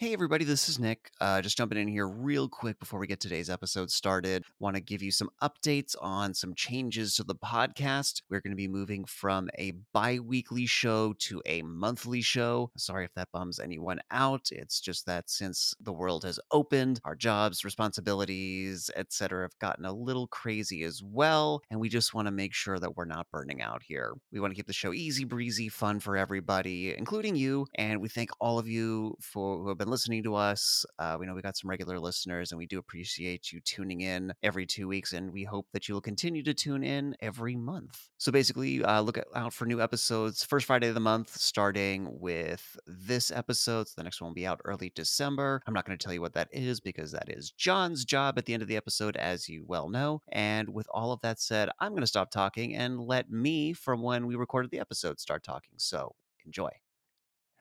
Hey, everybody, this is Nick. Uh, just jumping in here real quick before we get today's episode started. Want to give you some updates on some changes to the podcast. We're going to be moving from a bi weekly show to a monthly show. Sorry if that bums anyone out. It's just that since the world has opened, our jobs, responsibilities, etc., have gotten a little crazy as well. And we just want to make sure that we're not burning out here. We want to keep the show easy breezy, fun for everybody, including you. And we thank all of you for who have been listening to us. Uh, we know we got some regular listeners, and we do appreciate you tuning in every two weeks. And we hope that you will continue to tune in every month. So basically, uh, look out for new episodes first Friday of the month, starting with this episode. So the next one will be out early December. I'm not going to tell you what that is because that is John's job at the end of the episode, as you well know. And with all of that said, I'm going to stop talking and let me, from when we recorded the episode, start talking. So enjoy.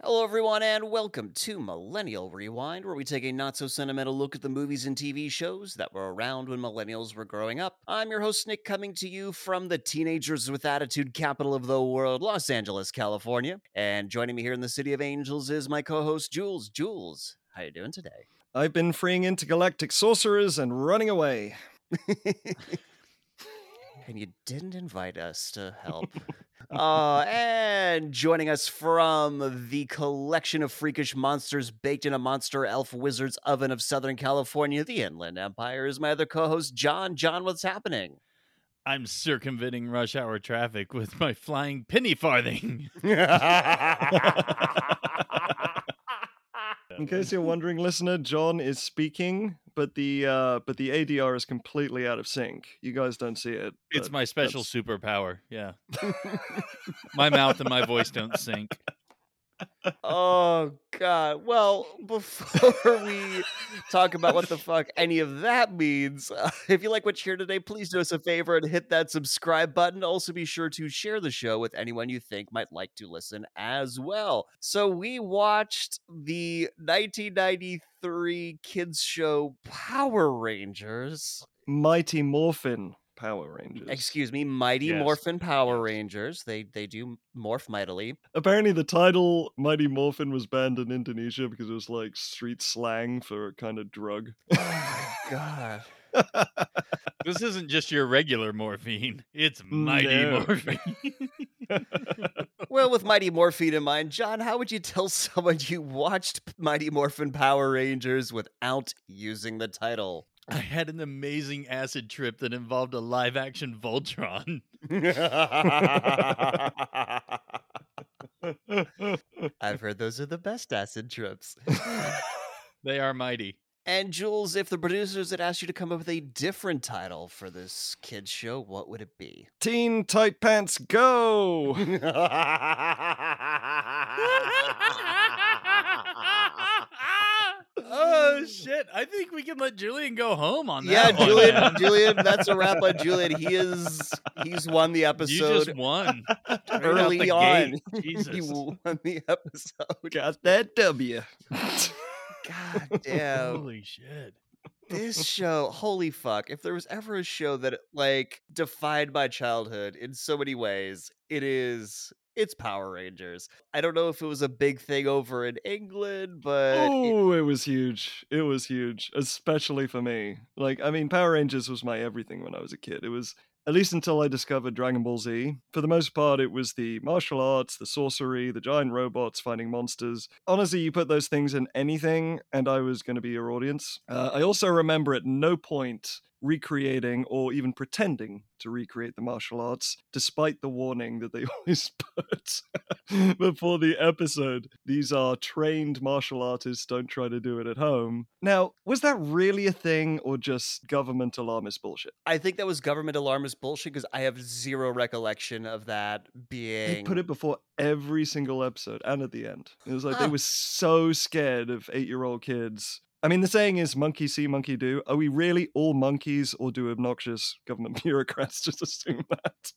Hello, everyone, and welcome to Millennial Rewind, where we take a not so sentimental look at the movies and TV shows that were around when millennials were growing up. I'm your host, Nick, coming to you from the Teenagers with Attitude capital of the world, Los Angeles, California. And joining me here in the City of Angels is my co host, Jules. Jules, how you doing today? I've been freeing intergalactic sorcerers and running away. and you didn't invite us to help. uh, and joining us from the collection of freakish monsters baked in a monster elf wizard's oven of Southern California, the Inland Empire, is my other co host, John. John, what's happening? I'm circumventing rush hour traffic with my flying penny farthing. In case you're wondering, listener, John is speaking, but the uh, but the ADR is completely out of sync. You guys don't see it. It's my special that's- superpower. Yeah. my mouth and my voice don't sync. Oh god. Well before we talk about what the fuck any of that means uh, if you like what you hear today please do us a favor and hit that subscribe button. Also be sure to share the show with anyone you think might like to listen as well. So we watched the 1993 kids show power rangers. Mighty Morphin Power Rangers. excuse me mighty Yes. morphin power rangers they they do morph mightily Apparently, the title Mighty Morphin was banned in Indonesia because it was like street slang for a kind of drug. oh my god This isn't just your regular morphine. It's mighty No. morphine. Well, with Mighty Morphine in mind, John, how would you tell someone you watched Mighty Morphin Power Rangers without using the title? I had an amazing acid trip that involved a live action Voltron. I've heard those are the best acid trips. They are mighty. And Jules, if the producers had asked you to come up with a different title for this kids show, what would it be? Teen Tight Pants Go! oh shit! I think we can let Julian go home on that. yeah, one, Julian, man. Julian, that's a wrap on Julian. He is he's won the episode. You episode just won early the on. gate. he won the episode. Got that W. God damn. Holy shit! this show holy fuck if there was ever a show that like defied my childhood in so many ways it is it's power rangers i don't know if it was a big thing over in england but it- Oh, it was huge. It was huge, especially for me. Like, I mean, Power Rangers was my everything when I was a kid. It was, at least until I discovered Dragon Ball Z. For the most part, it was the martial arts, the sorcery, the giant robots fighting monsters. Honestly, you put those things in anything, and I was going to be your audience. Uh, I also remember at no point recreating or even pretending to recreate the martial arts, despite the warning that they always put before the episode. These are trained martial artists, don't try to do it at home. Now, was that really a thing or just government alarmist bullshit? i think that was government alarmist bullshit because i have zero recollection of that being They put it before every single episode and at the end. It was like Huh. they were so scared of eight year old kids. I mean, the saying is monkey see, monkey do. Are we really all monkeys or do obnoxious government bureaucrats just assume that?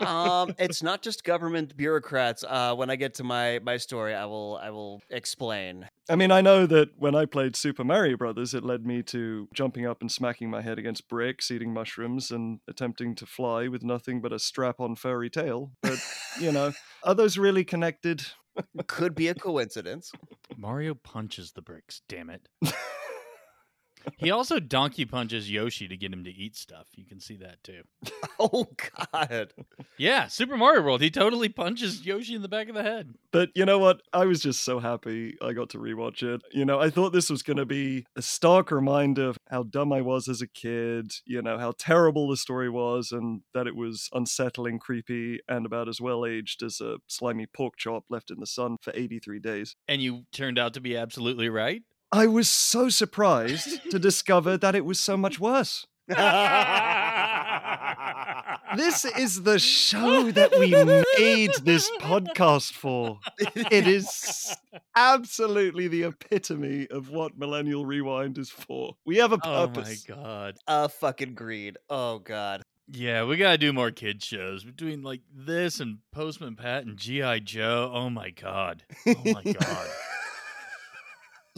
Um it's not just government bureaucrats uh when i get to my my story i will i will explain I mean, I know that when I played Super Mario Brothers, it led me to jumping up and smacking my head against bricks, eating mushrooms, and attempting to fly with nothing but a strap on furry tail. But, you know, are those really connected? Could be a coincidence. Mario punches the bricks, damn it. he also donkey punches Yoshi to get him to eat stuff. You can see that too. Oh God. Yeah, Super Mario World. He totally punches Yoshi in the back of the head. But you know what? I was just so happy I got to rewatch it. You know, I thought this was going to be a stark reminder of how dumb I was as a kid, you know, how terrible the story was, and that it was unsettling, creepy, and about as well aged as a slimy pork chop left in the sun for 83 days. And you turned out to be absolutely right. I was so surprised to discover that it was so much worse. This is the show that we made this podcast for. It is absolutely the epitome of what Millennial Rewind is for. We have a purpose. Oh my purpose. god. Uh fucking greed. Oh God. Yeah, we gotta do more kid shows between like this and Postman Pat and GI Joe. Oh my god. Oh my god.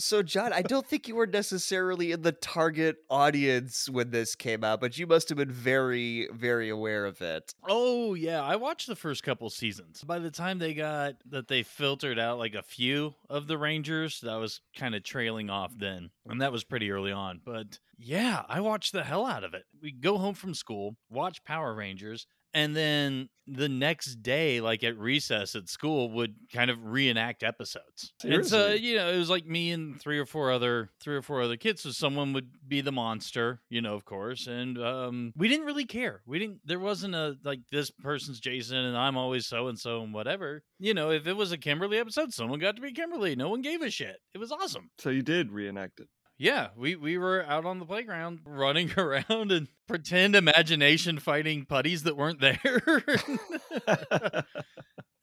So, John, I don't think you were necessarily in the target audience when this came out, but you must have been very, very aware of it. Oh yeah, I watched the first couple seasons. By the time they got that they filtered out like a few of the Rangers, that was kind of trailing off then. And that was pretty early on. But yeah, I watched the hell out of it. We go home from school, watch Power Rangers, and then the next day, like at recess at school, would kind of reenact episodes. And so, you know, it was like me and three or four other three or four other kids. So someone would be the monster, you know, of course. And um we didn't really care. We didn't there wasn't a like this person's Jason and I'm always so and so and whatever. You know, if it was a Kimberly episode, someone got to be Kimberly. No one gave a shit. It was awesome. So you did reenact it. Yeah, we we were out on the playground running around and pretend imagination fighting putties that weren't there.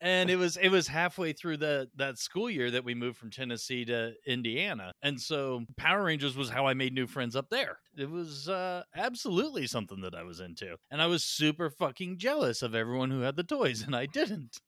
and it was it was halfway through the that school year that we moved from Tennessee to Indiana. And so Power Rangers was how I made new friends up there. It was uh absolutely something that I was into. And I was super fucking jealous of everyone who had the toys and I didn't.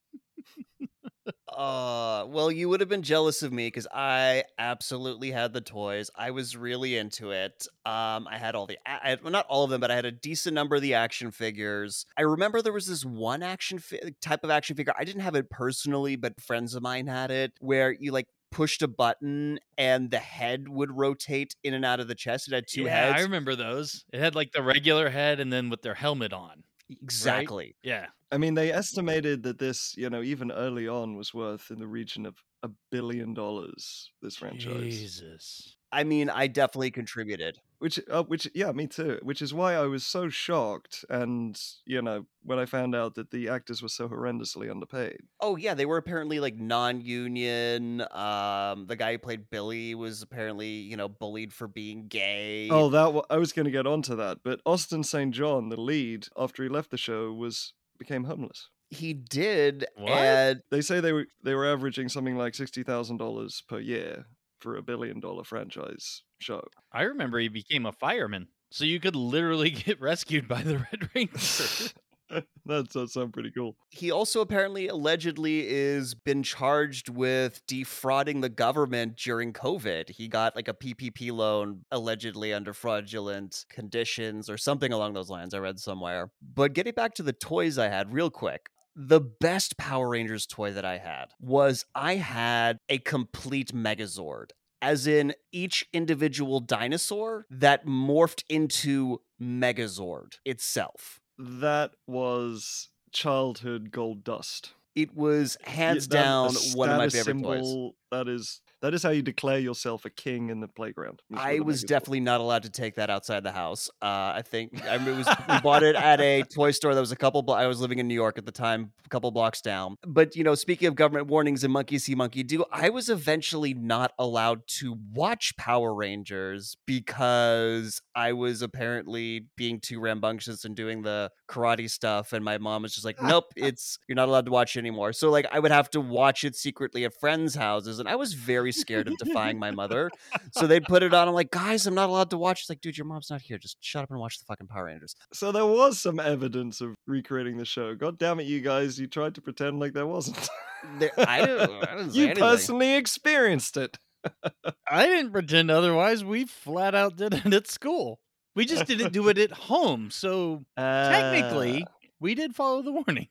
Uh, well, you would have been jealous of me because I absolutely had the toys. I was really into it. Um, I had all the, I had, well, not all of them, but I had a decent number of the action figures. I remember there was this one action fi- type of action figure. I didn't have it personally, but friends of mine had it, where you like pushed a button and the head would rotate in and out of the chest. It had two yeah, heads. I remember those. It had like the regular head and then with their helmet on. exactly. Yeah. I mean, they estimated that this, you know, even early on was worth in the region of a billion dollars, this franchise. Jesus. I mean, I definitely contributed. Which, uh, which, yeah, me too. Which is why I was so shocked, and you know, when I found out that the actors were so horrendously underpaid. Oh yeah, they were apparently like non-union. Um, the guy who played Billy was apparently, you know, bullied for being gay. Oh, that wa- I was going to get onto that, but Austin St. John, the lead, after he left the show, was became homeless. he did, What? and They say they were they were averaging something like sixty thousand dollars per year for a billion dollar franchise show. I remember he became a fireman. So you could literally get rescued by the Red Ranger. that does sound pretty cool. he also apparently allegedly is been charged with defrauding the government during COVID. He got like a PPP loan allegedly under fraudulent conditions or something along those lines. I read somewhere. But getting back to the toys I had real quick. The best Power Rangers toy that I had was I had a complete Megazord. As in each individual dinosaur that morphed into Megazord itself. That was childhood gold dust. It was hands that- down one of my favorite toys. That is that is how you declare yourself a king in the playground. I was definitely not allowed to take that outside the house. Uh, I think I mean, it was we bought it at a toy store that was a couple. Blo- I was living in New York at the time, a couple blocks down. But you know, speaking of government warnings and monkey see, monkey do, I was eventually not allowed to watch Power Rangers because I was apparently being too rambunctious and doing the karate stuff, and my mom was just like, "Nope, it's you're not allowed to watch it anymore." So like, I would have to watch it secretly at friends' houses, and I was very scared of defying my mother. So they'd put it on. I'm like, guys, I'm not allowed to watch. It's like, dude, your mom's not here. Just shut up and watch the fucking Power Rangers. So there was some evidence of recreating the show. God damn it, you guys! You tried to pretend like there wasn't. There, I didn't, I didn't say you anything. personally experienced it. I didn't pretend otherwise. We flat out did it at school. We just didn't do it at home. So technically, Ah. we did follow the warning.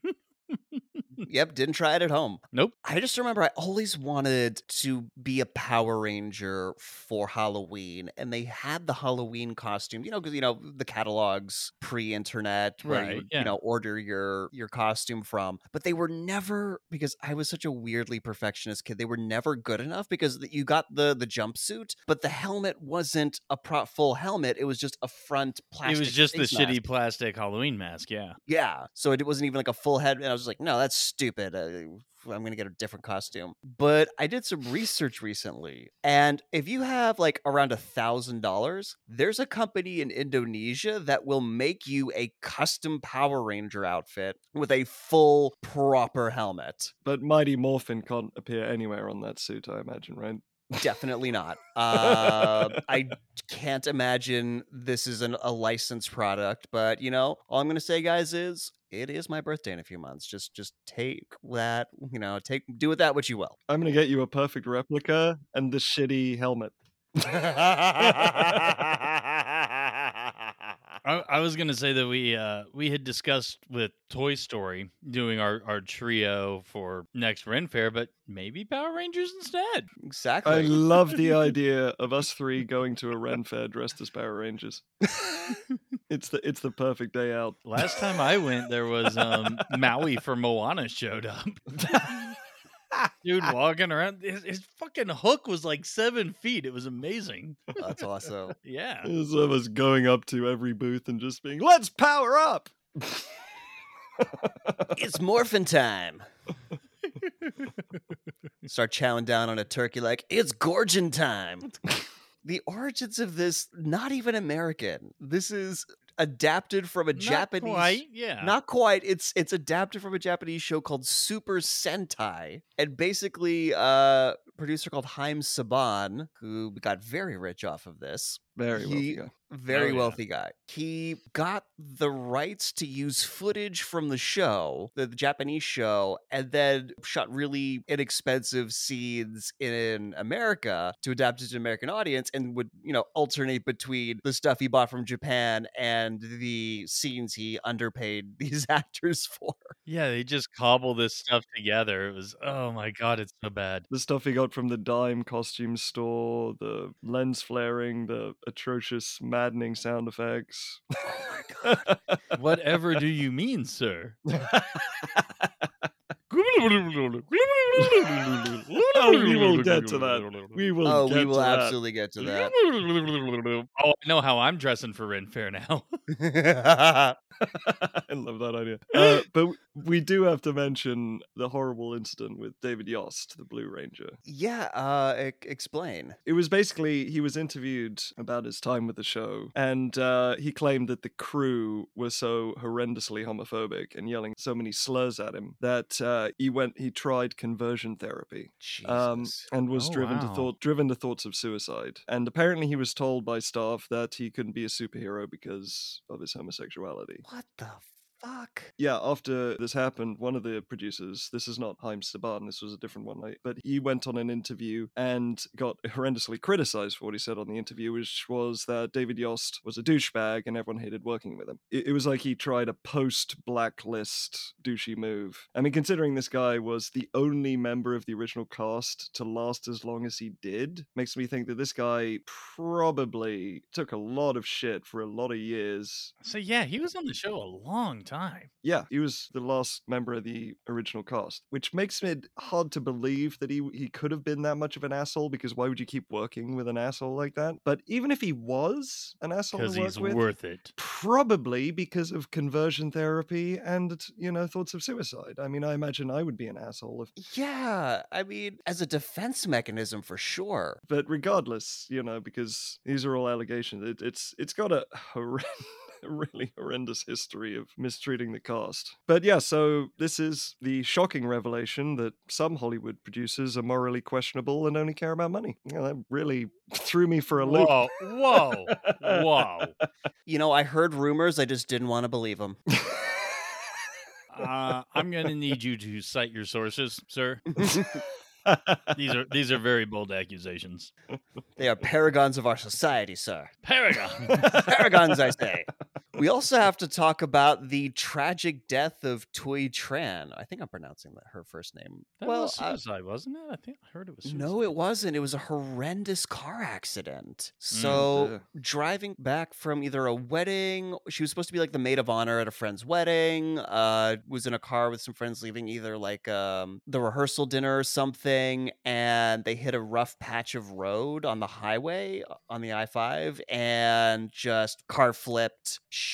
yep, didn't try it at home. Nope. I just remember I always wanted to be a Power Ranger for Halloween, and they had the Halloween costume, you know, because you know the catalogs pre-internet where Right, you, yeah. you know order your your costume from, but they were never because I was such a weirdly perfectionist kid. They were never good enough because you got the the jumpsuit, but the helmet wasn't a pro- full helmet. It was just a front plastic. it was just the mask. shitty plastic Halloween mask. Yeah. Yeah. So it wasn't even like a full head. And I was just like, no, that's stupid. Uh, I'm going to get a different costume. But I did some research recently. And if you have like around a thousand dollars, there's a company in Indonesia that will make you a custom Power Ranger outfit with a full proper helmet. But Mighty Morphin can't appear anywhere on that suit, I imagine, right? Definitely not. Uh, I can't imagine this is an, a licensed product, but you know, all I'm going to say, guys, is it is my birthday in a few months. Just, just take that. You know, take do with that what you will. I'm gonna get you a perfect replica and the shitty helmet. I, I was gonna say that we uh we had discussed with Toy Story doing our our trio for next Ren Fair, but maybe Power Rangers instead. exactly. I love the idea of us three going to a Ren fair dressed as Power Rangers. It's the it's the perfect day out. Last time I went, there was um Maui for Moana showed up. Dude walking around, his, his fucking hook was like seven feet. It was amazing. That's awesome. Yeah. It's of us going up to every booth and just being, "Let's power up." It's morphin time. Start chowing down on a turkey like it's gorging time. the origins of this not even American. This is adapted from a Not Japanese quite, yeah. Not quite. It's it's adapted from a Japanese show called Super Sentai. And basically uh producer called Haim Saban, who got very rich off of this. Very well. He- yeah. Very Oh, yeah. wealthy guy. He got the rights to use footage from the show, the, the Japanese show, and then shot really inexpensive scenes in America to adapt it to an American audience and would, you know, alternate between the stuff he bought from Japan and the scenes he underpaid these actors for. yeah, they just cobble this stuff together. It was oh my god, it's so bad. The stuff he got from the dime costume store, the lens flaring, the atrocious, maddening sound effects. Oh my god. Whatever do you mean, sir? Oh, we will get to that. We will. Oh, get we will to that. absolutely get to that. Oh, I know how I'm dressing for Ren Fair now. I love that idea. Uh, but we do have to mention the horrible incident with David Yost, the Blue Ranger. yeah, uh e- explain. It was basically he was interviewed about his time with the show, and uh, he claimed that the crew were so horrendously homophobic and yelling so many slurs at him that uh, he went he tried conversion therapy. Um, and was Oh, driven wow. to thought driven to thoughts of suicide. And apparently, he was told by staff that he couldn't be a superhero because of his homosexuality. what the fuck? Yeah, after this happened, one of the producers, this is not Haim Saban, this was a different one, but he went on an interview and got horrendously criticized for what he said on the interview, which was that David Yost was a douchebag and everyone hated working with him. It, it was like he tried a post blacklist douchey move. I mean, considering this guy was the only member of the original cast to last as long as he did, makes me think that this guy probably took a lot of shit for a lot of years so yeah, he was on the show a long time. Yeah, he was the last member of the original cast, which makes it hard to believe that he he could have been that much of an asshole. Because why would you keep working with an asshole like that? But even if he was an asshole Because he's with, worth it. probably because of conversion therapy and you know thoughts of suicide. I mean, I imagine I would be an asshole if. Yeah, I mean, as a defense mechanism for sure. But regardless, you know, because these are all allegations, it, it's it's got a horrendous. really horrendous history of mistreating the cast. But yeah, so this is the shocking revelation that some Hollywood producers are morally questionable and only care about money. Yeah, that really threw me for a loop. Whoa, whoa, whoa. You know, I heard rumors, I just didn't want to believe them. Uh, I'm gonna need you to cite your sources, sir. These are these are very bold accusations. they are paragons of our society, sir. Paragon. Paragons, I say. We also have to talk about the tragic death of Thuy Trang. I think I'm pronouncing that her first name. That well, was uh, suicide, wasn't it? I think I heard it was. Suicide. no, it wasn't. It was a horrendous car accident. Mm, So, driving back from either a wedding, she was supposed to be like the maid of honor at a friend's wedding. Uh, was in a car with some friends leaving either like um the rehearsal dinner or something, and they hit a rough patch of road on the highway uh, on the I five, and just car flipped. She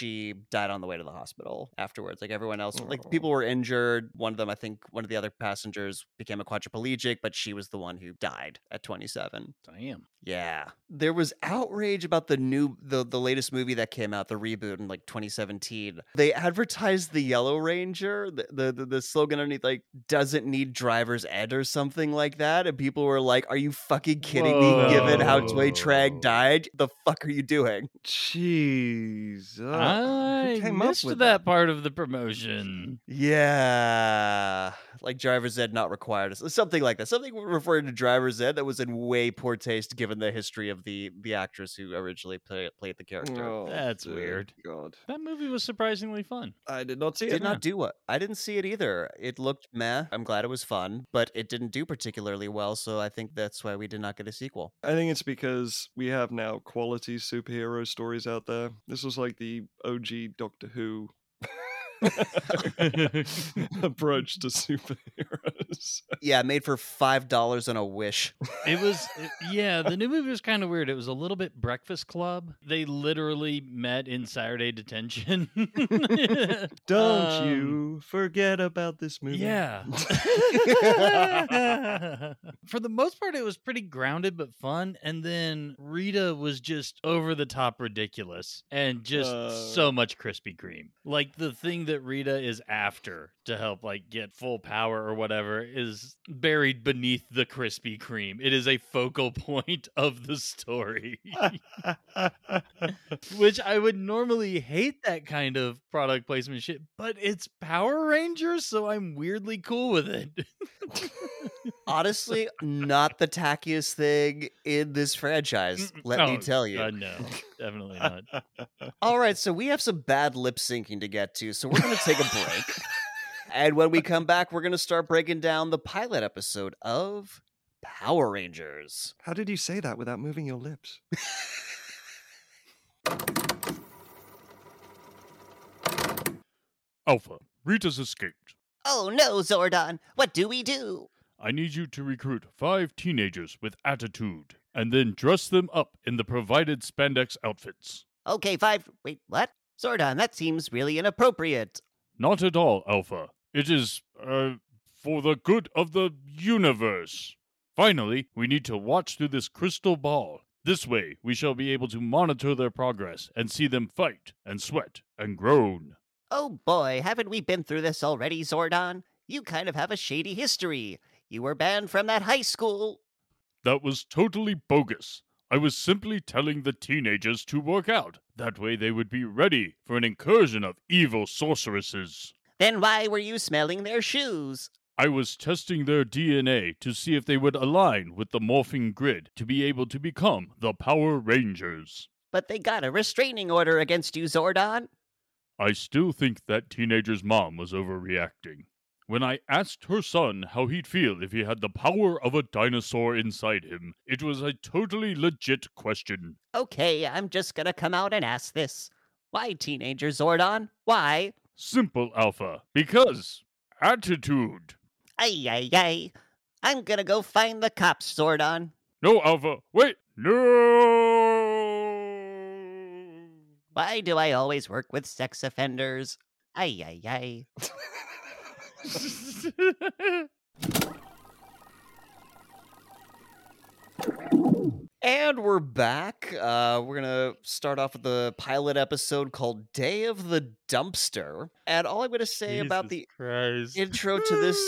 died on the way to the hospital afterwards. Like everyone else, like Oh. people were injured. One of them, I think, one of the other passengers became a quadriplegic, but she was the one who died at 27. Damn. Yeah. There was outrage about the new the the latest movie that came out, the reboot in like 2017. They advertised the Yellow Ranger, the the, the, the slogan underneath like doesn't need driver's ed or something like that. And people were like, Are you fucking kidding me? Given how Thuy Trang died, the fuck are you doing? Jeez. uh, I who came up missed with that part of the promotion. Yeah. Like driver's ed not required. Something like that. Something referring to driver's ed that was in way poor taste given the history of the the actress who originally play, played the character. Oh, That's weird. God, That movie was surprisingly fun. I did not see did it. not do what I didn't see it either. It looked meh. I'm glad it was fun, but it didn't do particularly well. So I think that's why we did not get a sequel. I think it's because we have now quality superhero stories out there. This was like the OG Doctor Who approach to superheroes. Yeah, made for five dollars on a wish. It was, it- yeah, the new movie was kind of weird. It was a little bit Breakfast Club. They literally met in Saturday detention. Don't Um, you forget about this movie. Yeah. For the most part, it was pretty grounded but fun. And then Rita was just over the top ridiculous and just so Uh. much Krispy Kreme. Like the thing that Rita is after to help like get full power or whatever is buried beneath the Krispy Kreme. It is a focal point of the story. Which I would normally hate that kind of product placement shit, but it's Power Rangers, so I'm weirdly cool with it. Honestly, not the tackiest thing in this franchise. Let me Oh, tell you. God, no, definitely not. All right, so we have some bad lip syncing to get to, so we're going to take a break. and when we come back, we're going to start breaking down the pilot episode of Power Rangers. How did you say that without moving your lips? Alpha, Rita's escaped. Oh no, Zordon, what do we do? I need you to recruit five teenagers with attitude and then dress them up in the provided spandex outfits. Okay, five. Wait, what? Zordon, that seems really inappropriate. Not at all, Alpha. It is, uh, for the good of the universe. Finally, we need to watch through this crystal ball. This way, we shall be able to monitor their progress and see them fight and sweat and groan. Oh boy, haven't we been through this already, Zordon? You kind of have a shady history. You were banned from that high school. That was totally bogus. I was simply telling the teenagers to work out. That way they would be ready for an incursion of evil sorceresses. Then why were you smelling their shoes? I was testing their DNA to see if they would align with the morphing grid to be able to become the Power Rangers. But they got a restraining order against you, Zordon. I still think that teenager's mom was overreacting. When I asked her son how he'd feel if he had the power of a dinosaur inside him, it was a totally legit question. Okay, I'm just gonna come out and ask this. Why, teenager Zordon? Why? Simple, Alpha. Because attitude. Ay, ay, ay. I'm gonna go find the cops, Zordon. No, Alpha. Wait. No. Why do I always work with sex offenders? Ay, ay, ay. And we're back. Uh, we're going to start off with the pilot episode called Day of the Dumpster. And all I'm going to say about the Christ. intro to this,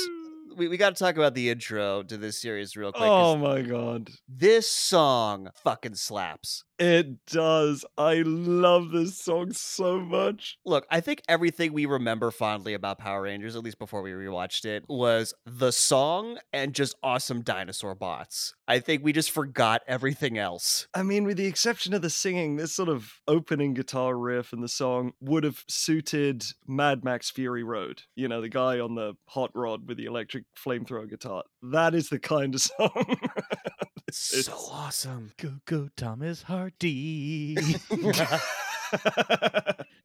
we, we got to talk about the intro to this series real quick. 'cause Oh my god. This song fucking slaps. It does. I love this song so much. Look, I think everything we remember fondly about Power Rangers, at least before we rewatched it, was the song and just awesome dinosaur bots. I think we just forgot everything else. I mean, with the exception of the singing, this sort of opening guitar riff in the song would have suited Mad Max Fury Road. You know, the guy on the hot rod with the electric flamethrower guitar. That is the kind of song. It's so It's- awesome. Go go Thomas Hardy.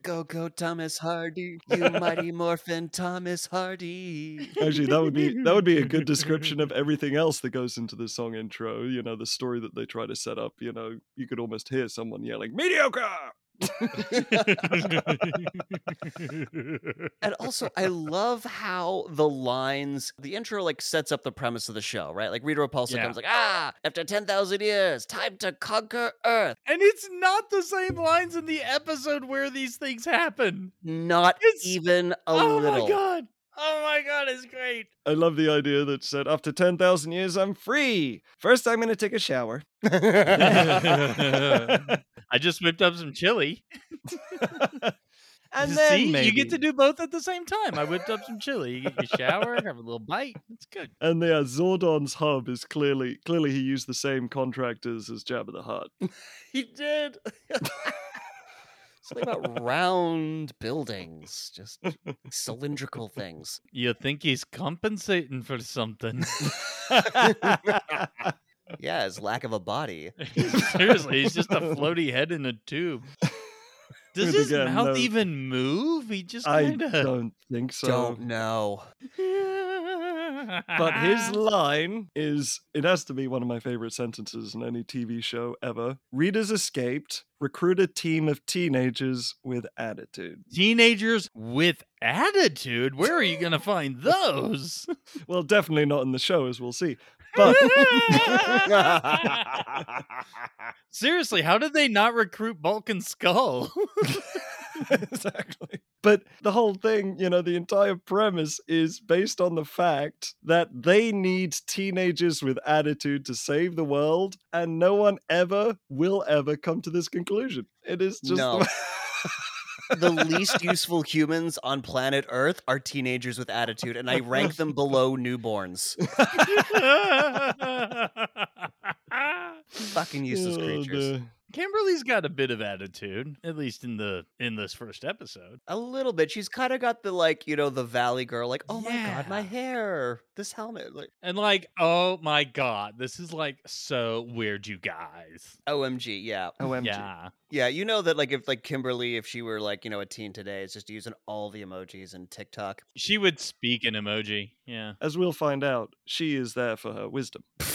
Go, go, Thomas Hardy, you mighty morphin Thomas Hardy. Actually, that would be that would be a good description of everything else that goes into the song intro. You know, the story that they try to set up. You know, you could almost hear someone yelling "mediocre." And also, I love how the lines, the intro like sets up the premise of the show, right? Like Rita Repulsa Yeah. comes like, ah, after 10,000 years, time to conquer Earth. and it's not the same lines in the episode where these things happen. Not It's- even a oh little. my god. Oh my god, it's great. I love the idea that said, "After ten thousand years, I'm free. First, I'm going to take a shower." I just whipped up some chili. and You then See, you get to do both at the same time. I whipped up some chili. You get your shower, have a little bite. It's good. And yeah, uh, Zordon's hub is clearly clearly he used the same contractors as Jabba the Hutt. he did. Something about round buildings, just cylindrical things. You think he's compensating for something? Yeah, his lack of a body. Seriously, he's just a floaty head in a tube. Does his again, mouth no- even move? He just I kind of. don't think so. Don't know. But his line is it has to be one of my favorite sentences in any TV show ever. Rita's escaped, recruit a team of teenagers with attitude. teenagers with attitude. Where are you going to find those? Well, definitely not in the show, as we'll see. But Seriously, how did they not recruit Bulk and Skull? exactly. But the whole thing, you know, the entire premise is based on the fact that they need teenagers with attitude to save the world, and no one ever will ever come to this conclusion. It is just No. the- the least useful humans on planet Earth are teenagers with attitude, and I rank them below newborns. Fucking useless Oh, creatures. the- Kimberly's got a bit of attitude, at least in the in this first episode. A little bit. She's kind of got the like, you know, the valley girl, like, oh my god, my hair, this helmet, like, And like, oh my god, this is like so weird, you guys. OMG, yeah, OMG. Yeah. yeah. You know that like if like Kimberly, if she were like, you know, a teen today, is just using all the emojis and TikTok. She would speak an emoji. Yeah. As we'll find out, she is there for her wisdom.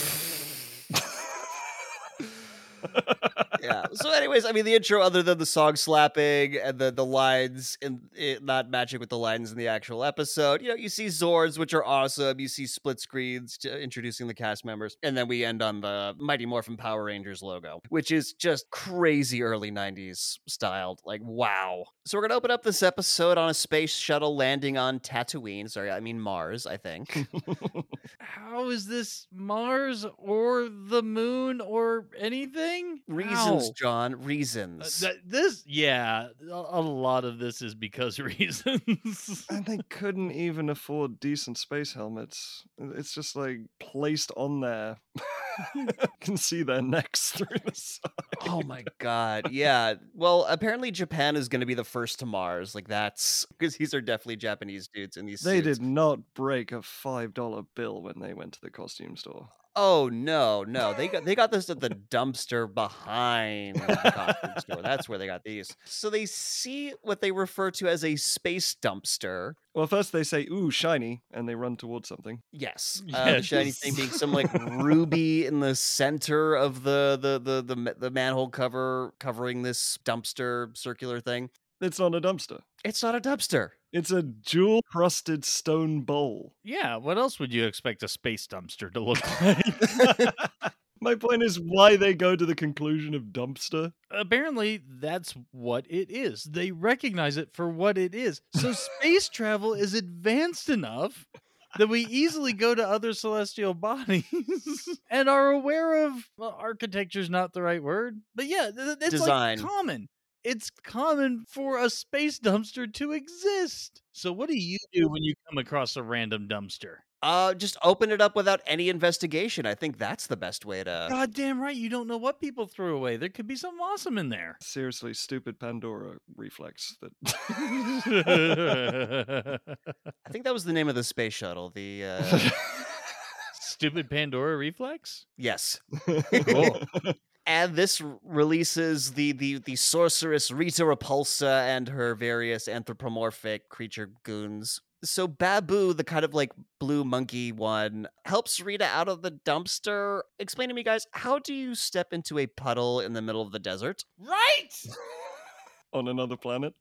yeah. So, anyways, I mean, the intro, other than the song slapping and the the lines and not matching with the lines in the actual episode, you know, you see Zords, which are awesome. You see split screens to introducing the cast members, and then we end on the Mighty Morphin Power Rangers logo, which is just crazy early '90s styled. Like, wow. So we're gonna open up this episode on a space shuttle landing on Tatooine. Sorry, I mean Mars. I think. How is this Mars or the moon or anything? Reasons, How? John. Uh, Reasons. th- this, yeah, a, a lot of this is because reasons. and they couldn't even afford decent space helmets. It's just like placed on there. you can see their necks through the side. Oh my god. Yeah. Well, apparently Japan is going to be the first to Mars. Like that's because these are definitely Japanese dudes in these They suits. did not break a five dollar bill when they went to the costume store. Oh no, no. They got they got this at the dumpster behind the costume store. That's where they got these. So they see what they refer to as a space dumpster. Well, first they say "ooh, shiny," and they run towards something. Yes. Uh, the shiny thing being some like ruby in the center of the the the the, the manhole cover covering this dumpster circular thing. It's not a dumpster. It's not a dumpster. It's a jewel crusted stone bowl. yeah, what else would you expect a space dumpster to look like? My point is why they go to the conclusion of dumpster. Apparently, that's what it is. They recognize it for what it is. So, space travel is advanced enough that we easily go to other celestial bodies and are aware of well, architecture's not the right word, but yeah, th- th- it's Design. like common. It's common for a space dumpster to exist. So what do you do when you come across a random dumpster? Uh, just open it up without any investigation. I think that's the best way to. God damn right, you don't know what people threw away. There could be something awesome in there. Seriously, stupid Pandora reflex. That I think that was the name of the space shuttle. The uh, Stupid Pandora reflex? yes, Cool. and this releases the the the sorceress Rita Repulsa and her various anthropomorphic creature goons. So Baboo, the kind of like blue monkey one, helps Rita out of the dumpster. Explain to me, guys, how do you step into a puddle in the middle of the desert? Right. on another planet.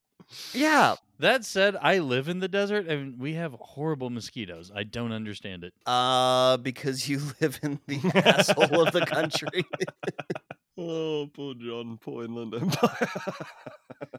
Yeah, That said, I live in the desert and we have horrible mosquitoes. I don't understand it. uh, because you live in the asshole of the country. Oh, poor John, poor Inland Empire.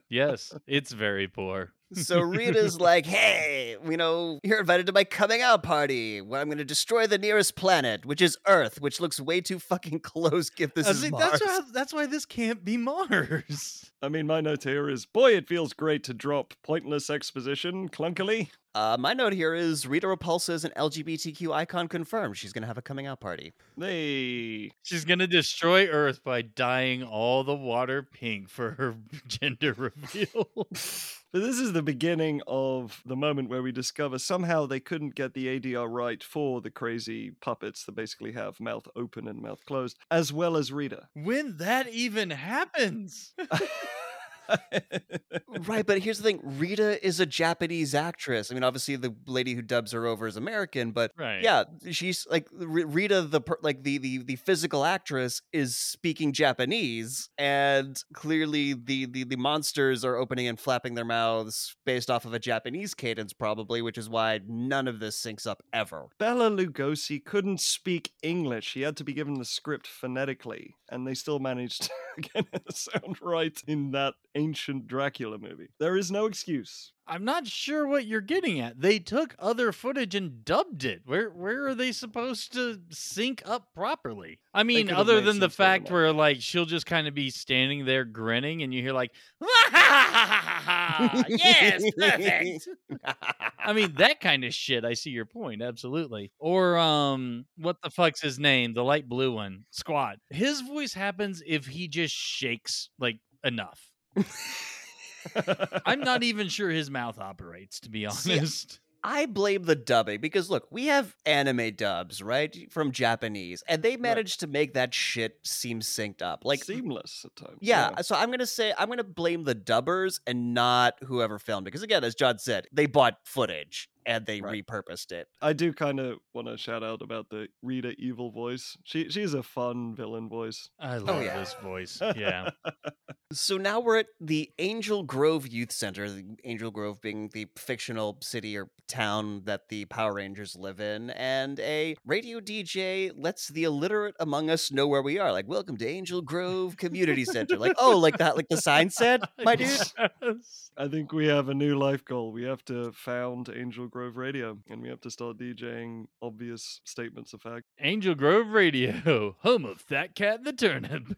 Yes, it's very poor. So Rita's like, hey, you know, you're invited to my coming out party where I'm going to destroy the nearest planet, which is Earth, which looks way too fucking close if this Uh, is see, Mars. that's, why, that's why this can't be Mars. I mean, my note here is, boy, it feels great to drop pointless exposition clunkily. Uh, my note here is Rita Repulsa is an LGBTQ icon confirmed. She's going to have a coming out party. Hey, She's going to destroy Earth by dyeing all the water pink for her gender reveal. But this is the beginning of the moment where we discover somehow they couldn't get the ADR right for the crazy puppets that basically have mouth open and mouth closed, as well as Rita. when that even happens. right, but here's the thing Rita is a Japanese actress. I mean, obviously, the lady who dubs her over is American, but Right. yeah, she's like R- Rita, the per- like the, the the physical actress is speaking Japanese, and clearly the, the the monsters are opening and flapping their mouths based off of a Japanese cadence, probably, which is why none of this syncs up ever. Bela Lugosi couldn't speak English. He had to be given the script phonetically, and they still managed to get it to sound right in that ancient Dracula movie. There is no excuse. I'm not sure what you're getting at. They took other footage and dubbed it. Where where are they supposed to sync up properly? I mean, other than the some sort of fact where like she'll just kind of be standing there grinning and you hear like yes, perfect. I mean, that kind of shit. I see your point, absolutely. Or um, what the fuck's his name? The light blue one, Squatt. His voice happens if he just shakes like enough. I'm not even sure his mouth operates, to be See, honest. I blame the dubbing because look, we have anime dubs, right, from Japanese, and they managed to make that shit seem synced up. Like, seamless at times. yeah, so I'm gonna say I'm gonna blame the dubbers and not whoever filmed it, because again, as John said, they bought footage and they Right. repurposed it. I do kind of want to shout out about the Rita evil voice. She she's a fun villain voice. I oh, love yeah. this voice. Yeah. So now we're at the Angel Grove Youth Center, the Angel Grove being the fictional city or town that the Power Rangers live in, and a radio DJ lets the illiterate among us know where we are. Like, welcome to Angel Grove Community Center. Like, oh, like that, like the sign said, my dude. Yes. I think we have a new life goal. We have to found Angel Grove Radio, and we have to start DJing obvious statements of fact. Angel Grove Radio, home of Fat Cat and the Turnip.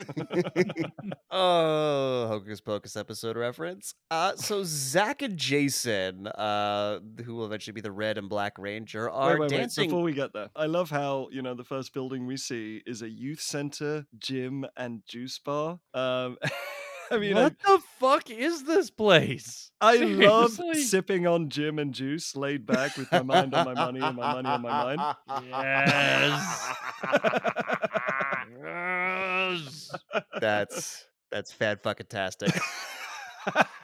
oh, Hocus Pocus episode reference. Uh, so Zach and Jason, uh, who will eventually be the Red and Black Ranger, are wait, wait, dancing. wait. Before we get there, I love how you know the first building we see is a youth center, gym, and juice bar. Um, I mean, I, what the fuck is this place? I love sipping on gym and juice, laid back with my mind on my money and my money on my mind. Yes. yes. That's that's fat fucking tastic.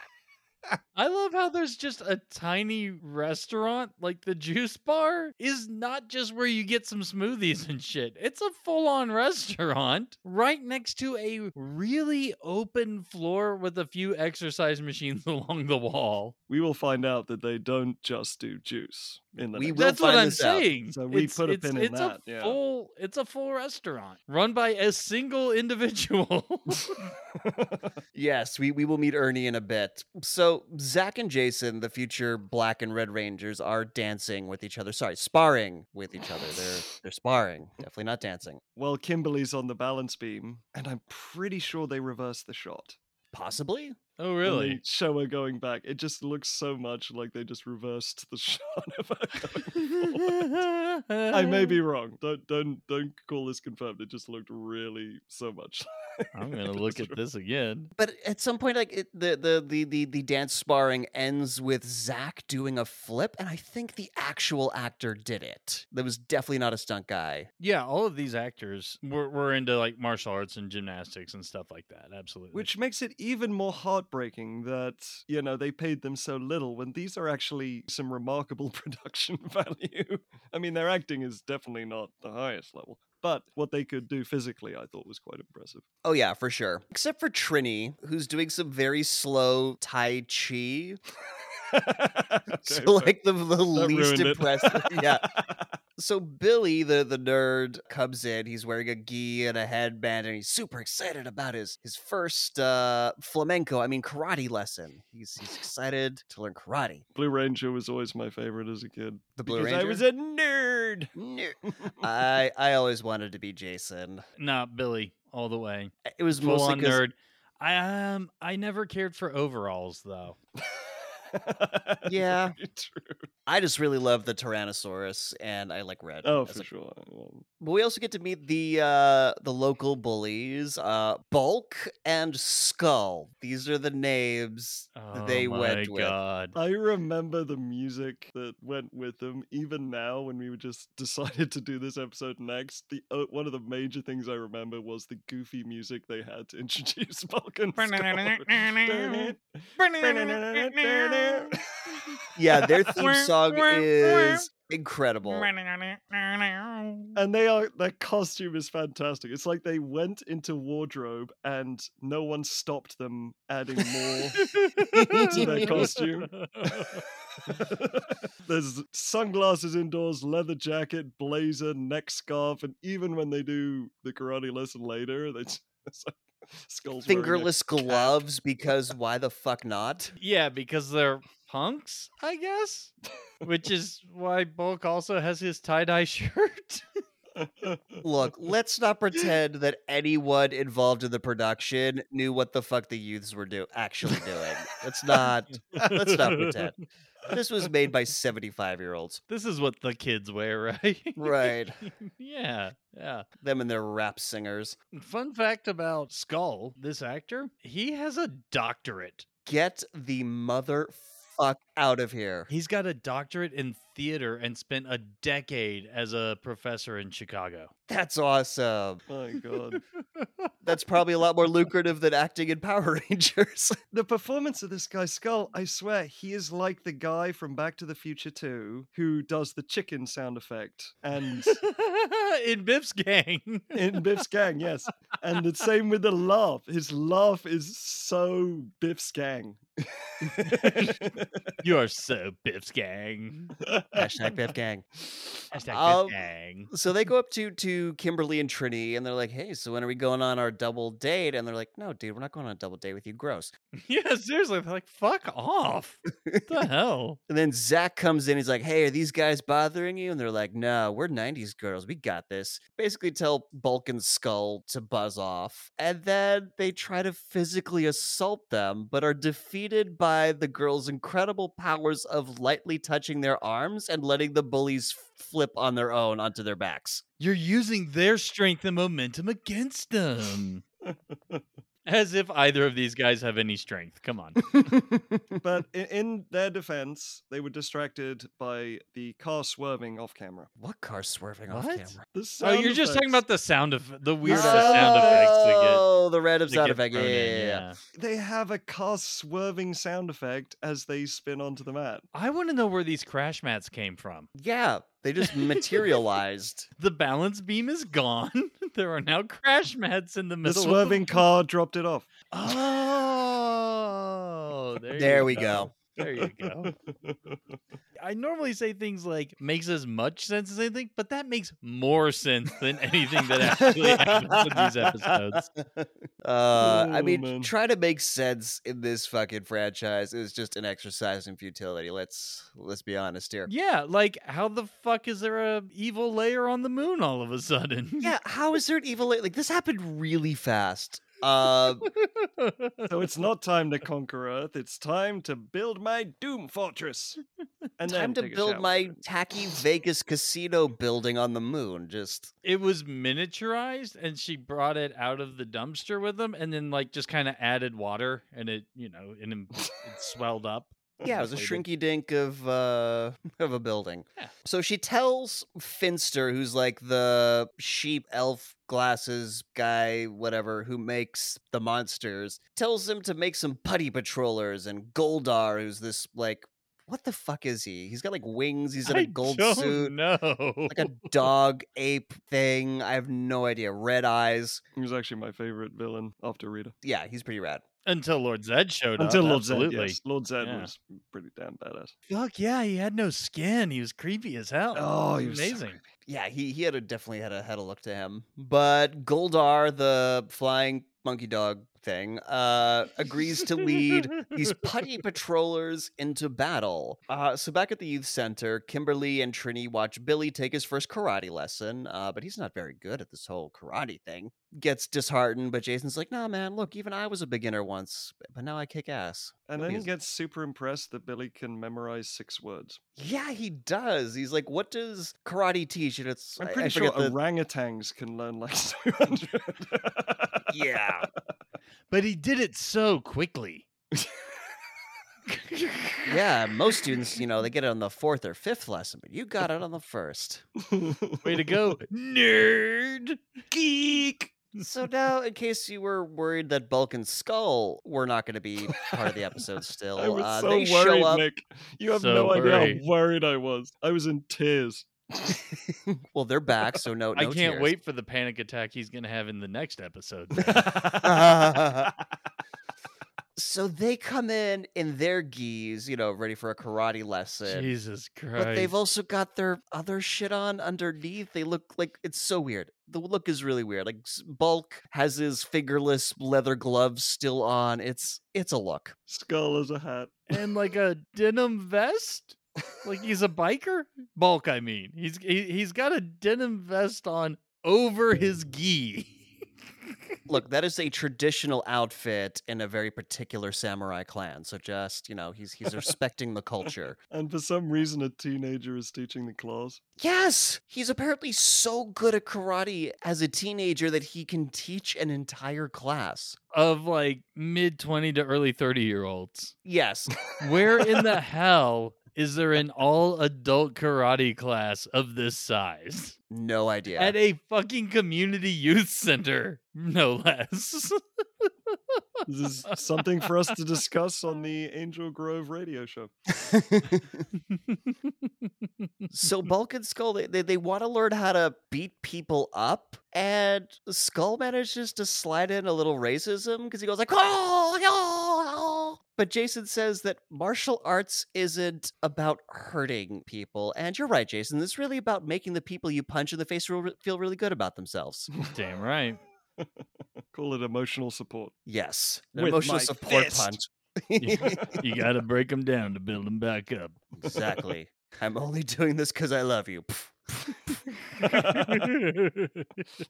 I love how there's just a tiny restaurant, like the juice bar is not just where you get some smoothies and shit. It's a full on restaurant right next to a really open floor with a few exercise machines along the wall. we will find out that they don't just do juice in the We next will That's what I'm this out. saying. So we it's, put a it's, pin in it's that, A yeah. full, it's a full restaurant run by a single individual. Yes, we, we will meet Ernie in a bit. So Zach and Jason, the future Black and Red Rangers, are dancing with each other. Sorry, sparring with each other. They're they're sparring, definitely not dancing. well, Kimberly's on the balance beam, and I'm pretty sure they reversed the shot. Possibly. Oh, when they really? show her going back. It just looks so much like they just reversed the shot of her going. I may be wrong. Don't don't don't call this confirmed. It just looked really so much. I'm gonna look at this again. But at some point, like it, the, the the the the dance sparring ends with Zach doing a flip, and I think the actual actor did it. That was definitely not a stunt guy. Yeah, all of these actors were, were into like martial arts and gymnastics and stuff like that. Absolutely. Which makes it even more heartbreaking that, you know, they paid them so little when these are actually some remarkable production value. I mean, their acting is definitely not the highest level, but what they could do physically, I thought was quite impressive. Oh yeah, for sure. Except for Trini, who's doing some very slow Tai Chi. Okay, so like the, the least impressive. yeah. So Billy, the the nerd, comes in. He's wearing a gi and a headband, and he's super excited about his his first uh, flamenco. I mean karate lesson. He's he's excited to learn karate. Blue Ranger was always my favorite as a kid. The Blue because Ranger. I was a nerd. Nerd. I I always wanted to be Jason. Not Billy, all the way. It was Full mostly on 'cause- nerd. I um I never cared for overalls though. Yeah. Very true. I just really love the Tyrannosaurus, and I like red. Oh, as for a- sure. But we also get to meet the uh the local bullies, uh Bulk and Skull. These are the names Oh they my went with. god. I remember the music that went with them. Even now, when we were just decided to do this episode next, the uh, one of the major things I remember was the goofy music they had to introduce Vulcan. Yeah, their theme song is incredible. and they are their costume is fantastic. It's like they went into wardrobe and no one stopped them adding more to their costume. There's sunglasses indoors, leather jacket, blazer, neck scarf, and even when they do the karate lesson later, they just, Skull's wearing Fingerless gloves because why the fuck not? Yeah, because they're punks, I guess. Which is why Bulk also has his tie dye shirt. Look, let's not pretend that anyone involved in the production knew what the fuck the youths were do actually doing. Let's not let's not pretend. This was made by 75 year olds. this is what the kids wear, right? Right. yeah, yeah. Them and their rap singers. Fun fact about Skull, this actor, he has a doctorate. Get the mother fuck out of here. He's got a doctorate in theater and spent a decade as a professor in Chicago. That's awesome. My God. That's probably a lot more lucrative than acting in Power Rangers. The performance of this guy, Skull, I swear, he is like the guy from Back to the Future 2 who does the chicken sound effect. And in Biff's gang. in Biff's gang, yes. And the same with the laugh. His laugh is so Biff's gang. you are so Biff's gang. Hashtag Biff Gang. Hashtag Um, Biff gang. So they go up to to Kimberly and Trini and they're like, "Hey, so when are we going on our double date?" And they're like, "No, dude, we're not going on a double date with you. Gross." Yeah, seriously. They're like, fuck off. What the hell? And then Zach comes in. He's like, "Hey, are these guys bothering you?" And they're like, "No, we're '90s girls. We got this." Basically, tell Bulk and Skull to buzz off, and then they try to physically assault them, but are defeated by the girls' incredible powers of lightly touching their arms and letting the bullies flip on their own onto their backs. You're using their strength and momentum against them. As if either of these guys have any strength. Come on. but in, in their defense, they were distracted by the car swerving off camera. what car swerving off What? camera? The Oh, sound you're just talking effects- about the sound of the weird sound sound effects to get. Oh, the random to sound get effect. Yeah, yeah, yeah, yeah. They have a car swerving sound effect as they spin onto the mat. I want to know where these crash mats came from. Yeah, they just materialized. The balance beam is gone. there are now crash mats in the middle. The swerving Of... car dropped it off. Oh, there, There you we go. There you go. I normally say things like makes as much sense as anything, but that makes more sense than anything that actually happens in these episodes. Uh, I Oh, mean, man. try to make sense in this fucking franchise is just an exercise in futility. Let's let's be honest here. Yeah, like how the fuck is there a evil layer on the moon all of a sudden? Yeah, how is there an evil? Layer? Like this happened really fast. Uh, so it's not time to conquer Earth. It's time to build my Doom Fortress. And time then to build my tacky Vegas casino building on the moon. Just it was miniaturized and she brought it out of the dumpster with them and then like just kind of added water and it, you know, and it, it swelled up. Yeah, it was a shrinky dink of uh of a building. Yeah. So she tells Finster, who's like the sheep elf glasses guy, whatever, who makes the monsters, tells him to make some putty patrollers and Goldar, who's this like what the fuck is he? He's got like wings, he's in a I gold don't suit. No, Like a dog ape thing. I have no idea. Red eyes. He was actually my favorite villain after Rita. Yeah, he's pretty rad. Until Lord Zed showed Until up. Lord absolutely. Zed, yes. Lord Zed Yeah. was pretty damn badass. Fuck yeah, he had no skin. He was creepy as hell. Oh, he was amazing. creepy. Yeah, he he had a definitely had a had a look to him. But Goldar, the flying monkey dog thing, uh, agrees to lead these putty patrollers into battle. Uh, so back at the youth center, Kimberly and Trini watch Billy take his first karate lesson, uh, but he's not very good at this whole karate thing. Gets disheartened, but Jason's like, "Nah, man, look, even I was a beginner once, but now I kick ass." And Billy then he is- gets super impressed that Billy can memorize six words. Yeah, he does. He's like, "What does karate teach?" And it's I'm I- I pretty sure the- orangutans can learn like 200. yeah. But he did it so quickly. Yeah, most students, you know, they get it on the fourth or fifth lesson, but you got it on the first. Way to go, nerd. Geek. So now, in case you were worried that Bulk and Skull were not going to be part of the episode still, I was uh, so they worried, show up. Nick. You have So no idea how worried I was. I was in tears. Well, they're back, so no, no I can't tears. wait for the panic attack he's gonna have in the next episode. so they come in in their gis, you know, ready for a karate lesson. Jesus Christ! But they've also got their other shit on underneath. They look like it's so weird. The look is really weird. Like Bulk has his fingerless leather gloves still on. It's it's a look. Skull as a hat. and like a denim vest. Like he's a biker. Bulk, I mean, he's he, he's got a denim vest on over his gi. Look, that is a traditional outfit in a very particular samurai clan. So just, you know, he's he's respecting the culture. And for some reason, a teenager is teaching the class Yes, he's apparently so good at karate as a teenager that he can teach an entire class. of like mid 20 to early 30 year olds. Yes, Where in the hell is there an all adult karate class of this size? no idea. At a fucking community youth center, no less. This is something for us to discuss on the Angel Grove radio show. so Bulk and Skull, they, they, they want to learn how to beat people up, and Skull manages to slide in a little racism because he goes like, oh, oh, oh." But Jason says that martial arts isn't about hurting people, and you're right, Jason. It's really about making the people you punch in the face feel feel really good about themselves. Damn right. Call it emotional support. Yes, With emotional my support fist. punch. You got to break them down to build them back up. exactly. I'm only doing this because I love you.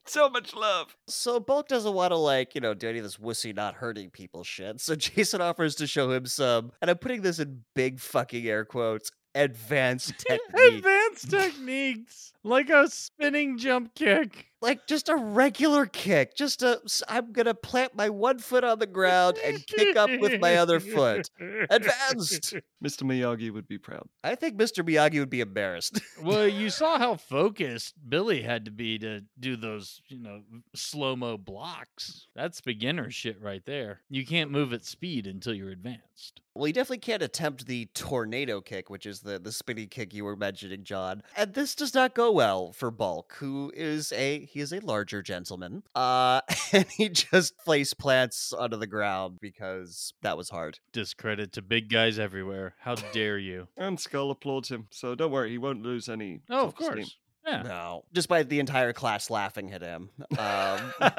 So much love. So Bulk doesn't want to like, you know, do any of this wussy not hurting people shit. So Jason offers to show him some, and I'm putting this in big fucking air quotes, advanced technique. Advanced techniques like a spinning jump kick. Like just a regular kick. Just a i'm going to plant my one foot on the ground and kick up with my other foot. Advanced. Mr. Miyagi would be proud. I think Mr. Miyagi would be embarrassed. well, you saw how focused Billy had to be to do those, you know, slow mo blocks. That's beginner shit right there. You can't move at speed until you're advanced. Well, he definitely can't attempt the tornado kick, which is the the spinny kick you were mentioning, John. And this does not go well for Bulk, who is a he is a larger gentleman. Uh, and he just place plants onto the ground because that was hard. Discredit to big guys everywhere. How dare you? And Skull applauds him, so don't worry, he won't lose any. Oh, of self-esteem. course. Yeah. No, despite the entire class laughing at him. Um,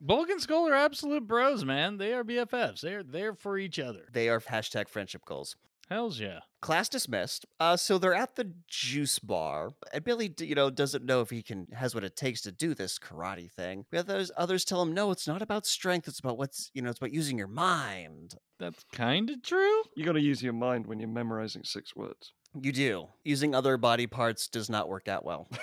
Bulk and Skull are absolute bros, man. They are BFFs. They're there for each other. they are hashtag friendship goals. Hells yeah. Class dismissed. Uh, so they're at the juice bar, and Billy, you know, doesn't know if he can has what it takes to do this karate thing. The others, others tell him, no, it's not about strength. It's about what's, you know, it's about using your mind. That's kind of true. you got to use your mind when you're memorizing six words. You do. Using other body parts does not work out well.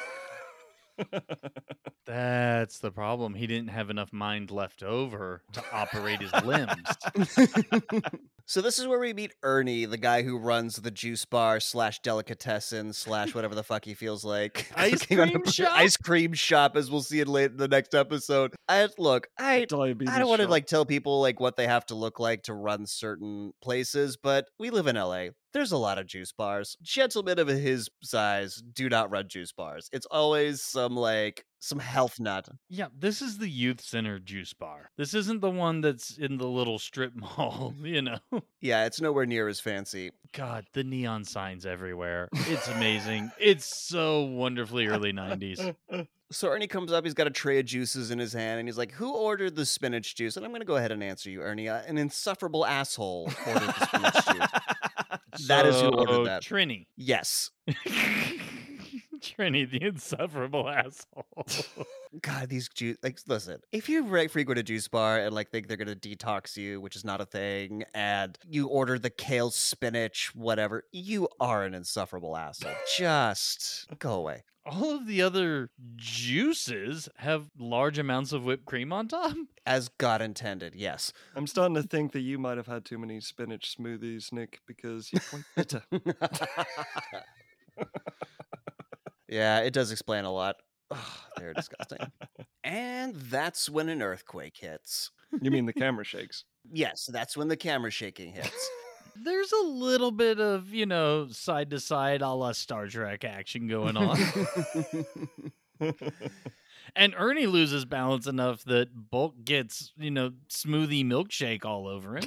That's the problem. He didn't have enough mind left over to operate his limbs. so this is where we meet Ernie, the guy who runs the juice bar slash delicatessen slash whatever the fuck he feels like. Ice cooking on a cream shop? Ice cream shop, as we'll see in late in the next episode. I look, I Diabetes. I don't want to like tell people like what they have to look like to run certain places, but we live in LA. There's a lot of juice bars. Gentlemen of his size do not run juice bars. It's always some like some health nut. Yeah, this is the youth center juice bar. This isn't the one that's in the little strip mall, you know. Yeah, it's nowhere near as fancy. God, the neon signs everywhere. It's amazing. it's so wonderfully early 90s. So Ernie comes up, he's got a tray of juices in his hand, and he's like, Who ordered the spinach juice? And I'm going to go ahead and answer you, Ernie. Uh, an insufferable asshole ordered the spinach juice. That is who ordered that. Trini. Yes. Trini, the insufferable asshole. God, these juice, like, listen, if you re- frequent a juice bar and, like, think they're going to detox you, which is not a thing, and you order the kale spinach, whatever, you are an insufferable asshole. Just go away. All of the other juices have large amounts of whipped cream on top. As God intended, yes. I'm starting to think that you might have had too many spinach smoothies, Nick, because you're quite bitter. Yeah, it does explain a lot. Ugh, they're disgusting. and that's when an earthquake hits. you mean the camera shakes? Yes, that's when the camera shaking hits. There's a little bit of, you know, side to side a la Star Trek action going on. and Ernie loses balance enough that Bulk gets, you know, smoothie milkshake all over him.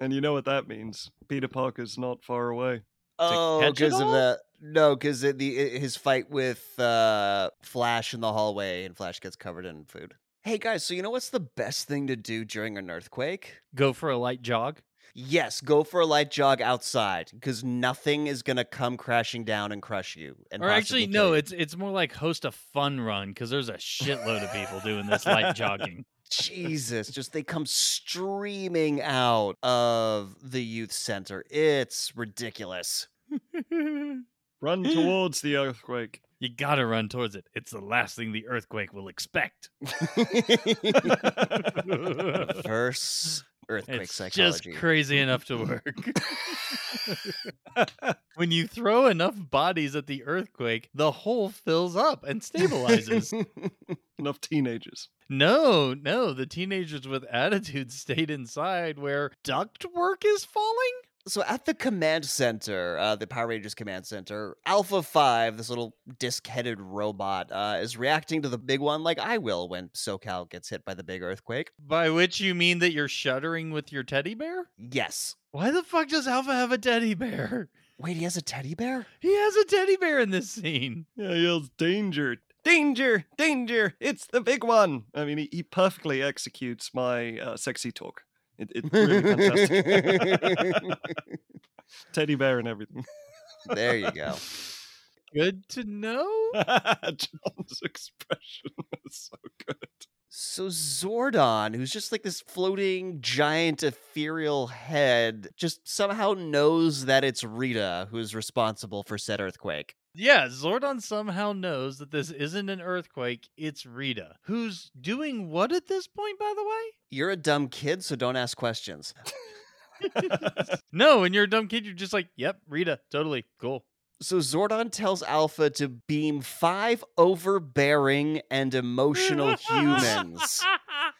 and you know what that means. Peter Parker's not far away. Oh, because of the no, because the his fight with uh, Flash in the hallway, and Flash gets covered in food. Hey guys, so you know what's the best thing to do during an earthquake? Go for a light jog. Yes, go for a light jog outside because nothing is gonna come crashing down and crush you. And Or actually, no, it's it's more like host a fun run because there's a shitload of people doing this light jogging. Jesus, just they come streaming out of the youth center. It's ridiculous. Run towards the earthquake. You gotta run towards it. It's the last thing the earthquake will expect. Reverse earthquake it's psychology. just crazy enough to work. when you throw enough bodies at the earthquake, the hole fills up and stabilizes. Enough teenagers. no, no, the teenagers with attitude stayed inside where ductwork is falling. So at the command center, uh, the Power Rangers command center, Alpha Five, this little disc-headed robot, uh, is reacting to the big one like I will when SoCal gets hit by the big earthquake. By which you mean that you're shuddering with your teddy bear? Yes. Why the fuck does Alpha have a teddy bear? Wait, he has a teddy bear? He has a teddy bear in this scene. Yeah, he yells, danger, danger, danger, it's the big one. I mean, he, he perfectly executes my uh, sexy talk. It, it's really fantastic. Teddy bear and everything. there you go. Good to know. John's expression was so good. So Zordon, who's just like this floating giant ethereal head, just somehow knows that it's Rita who's responsible for said earthquake. Yeah, Zordon somehow knows that this isn't an earthquake, it's Rita. Who's doing what at this point, by the way? You're a dumb kid, so don't ask questions. No, when you're a dumb kid, you're just like, yep, Rita, totally, cool. So Zordon tells Alpha to beam five overbearing and emotional humans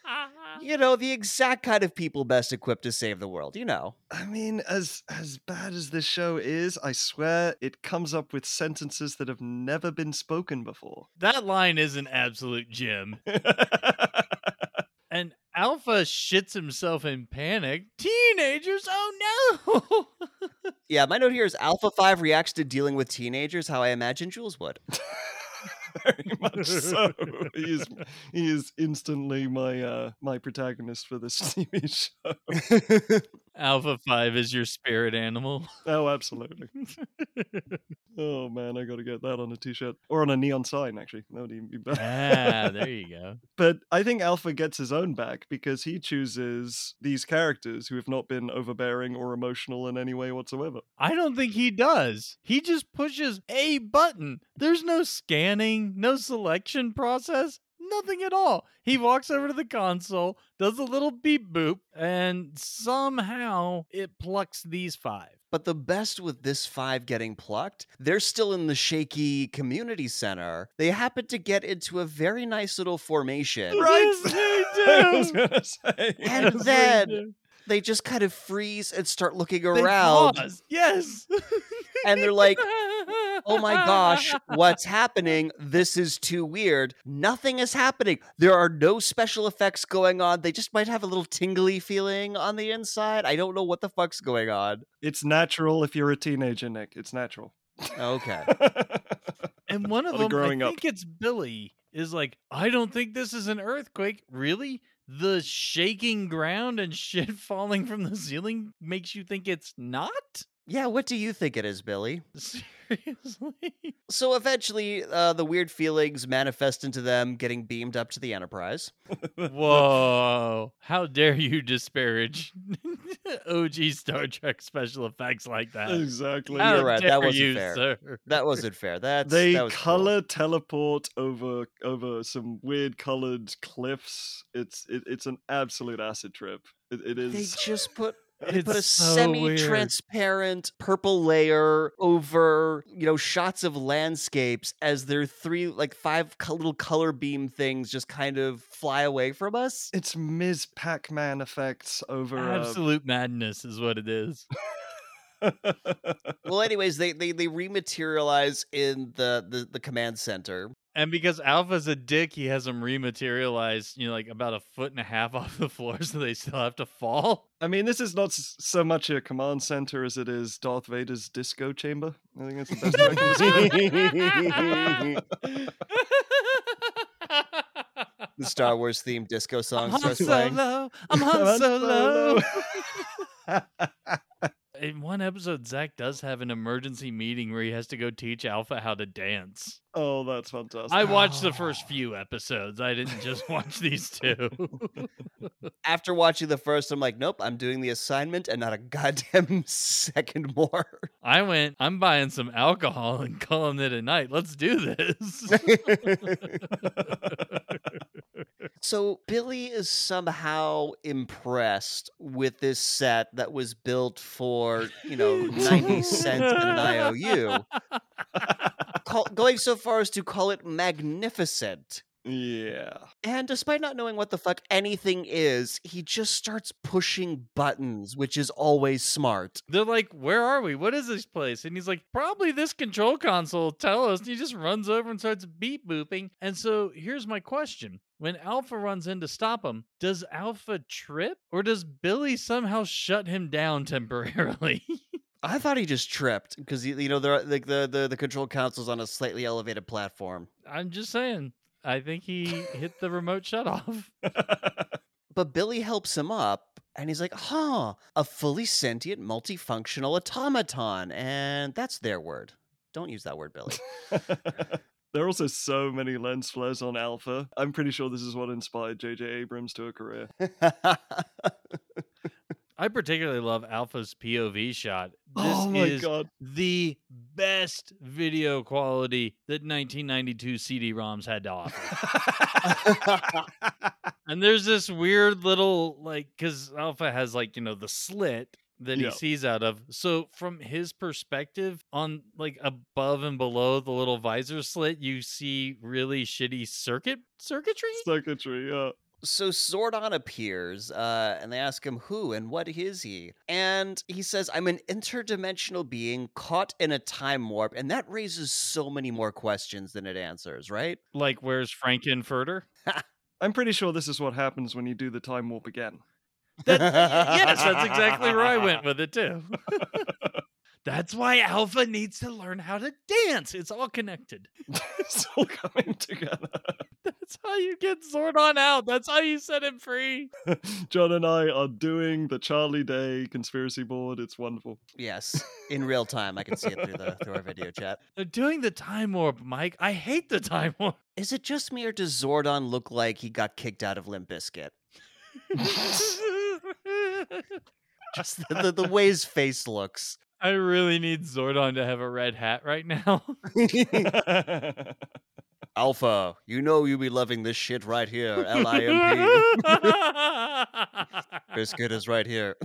Uh-huh. you know, the exact kind of people best equipped to save the world, you know. I mean, as as bad as this show is, I swear it comes up with sentences that have never been spoken before. That line is an absolute gem. And Alpha shits himself in panic. Teenagers, oh no! Yeah, my note here is Alpha 5 reacts to dealing with teenagers how I imagine Jules would. Very much so. He is he is instantly my uh my protagonist for this TV show. Alpha 5 is your spirit animal. Oh, absolutely. Oh man, I gotta get that on a t-shirt. Or on a neon sign, actually. That would even be better. ah, there you go. But I think Alpha gets his own back because he chooses these characters who have not been overbearing or emotional in any way whatsoever. I don't think he does. He just pushes a button. There's no scanning, no selection process, nothing at all. He walks over to the console, does a little beep boop, and somehow it plucks these five. But the best with this five getting plucked, they're still in the shaky community center. They happen to get into a very nice little formation. Right. Yes, they I was do. gonna say. And Yes, they then do. They just kind of freeze and start looking They around. pause. Yes. And they're like, Oh my gosh, what's happening? This is too weird. Nothing is happening. There are no special effects going on. They just might have a little tingly feeling on the inside. I don't know what the fuck's going on. It's natural if you're a teenager, Nick. It's natural. Okay. And one of Of the them, I growing up. think it's Billy, is like, I don't think this is an earthquake. Really? The shaking ground and shit falling from the ceiling makes you think it's not? Yeah, what do you think it is, Billy? Seriously? So eventually, uh, the weird feelings manifest into them getting beamed up to the Enterprise. Whoa. How dare you disparage OG Star Trek special effects like that? exactly. How You're right, that wasn't you, fair. sir? That wasn't fair. That's they that was cruel. color teleport over over some weird colored cliffs. It's it, it's an absolute acid trip. It, it They just put they put a so semi-transparent purple layer over you know shots of landscapes as their three like five co- little color beam things just kind of fly away from us. It's Ms. Pac-Man effects over. Absolute madness is what it is. well, anyways, they they they rematerialize in the the, the command center. And because Alpha's a dick, he has them rematerialize, you know, like about a foot and a half off the floor, so they still have to fall. I mean, this is not so much a command center as it is Darth Vader's disco chamber. I think that's the best way I can it. The Star Wars themed disco I'm song Han starts playing. Solo. I'm Han Han Solo. Solo. In one episode, Zach does have an emergency meeting where he has to go teach Alpha how to dance. oh, that's fantastic. I watched the first ah. few episodes. I didn't just watch these two. After watching the first, I'm like, nope, I'm doing the assignment and not a goddamn second more. I went, I'm buying some alcohol and calling it a night. Let's do this. So Billy is somehow impressed with this set that was built for, you know, 90 cents in an IOU, call, going so far as to call it magnificent. Yeah. And despite not knowing what the fuck anything is, he just starts pushing buttons, which is always smart. They're like, Where are we? What is this place? And he's like, Probably this control console. Tell us. And he just runs over and starts beep booping. And so here's my question. When Alpha runs in to stop him, does Alpha trip or does Billy somehow shut him down temporarily? I thought he just tripped because you know the like the, the the control console's on a slightly elevated platform. I'm just saying. I think he hit the remote shut off. But Billy helps him up and he's like, huh, a fully sentient, multifunctional automaton. And that's their word. Don't use that word, Billy. there are also so many lens flares on Alpha. I'm pretty sure this is what inspired J.J. Abrams to a career. I particularly love Alpha's POV shot. This oh is god. the best video quality that 1992 CD-ROMs had to offer. and there's this weird little like because Alpha has like you know the slit that Yeah. he sees out of. So from his perspective, on like above and below the little visor slit, you see really shitty circuit circuitry. Circuitry, yeah. So Zordon appears, uh, and they ask him who and what is he, and he says, "I'm an interdimensional being caught in a time warp," and that raises so many more questions than it answers. Right? Like, where's Frank-N-Furter? I'm pretty sure this is what happens when you do the time warp again. That, yes, that's exactly where I went with it too. that's why Alpha needs to learn how to dance. It's all connected. it's all coming together. That's how you get Zordon out. That's how you set him free. John and I are doing the Charlie Day conspiracy board. It's wonderful. Yes, in real time. I can see it through the through our video chat. They're doing the time warp, Mike. I hate the time warp. Is it just me, or does Zordon look like he got kicked out of Limp Bizkit? Just the, the, the way his face looks. I really need Zordon to have a red hat right now. Alpha, you know you be loving this shit right here. L I M P. Bizkit is right here.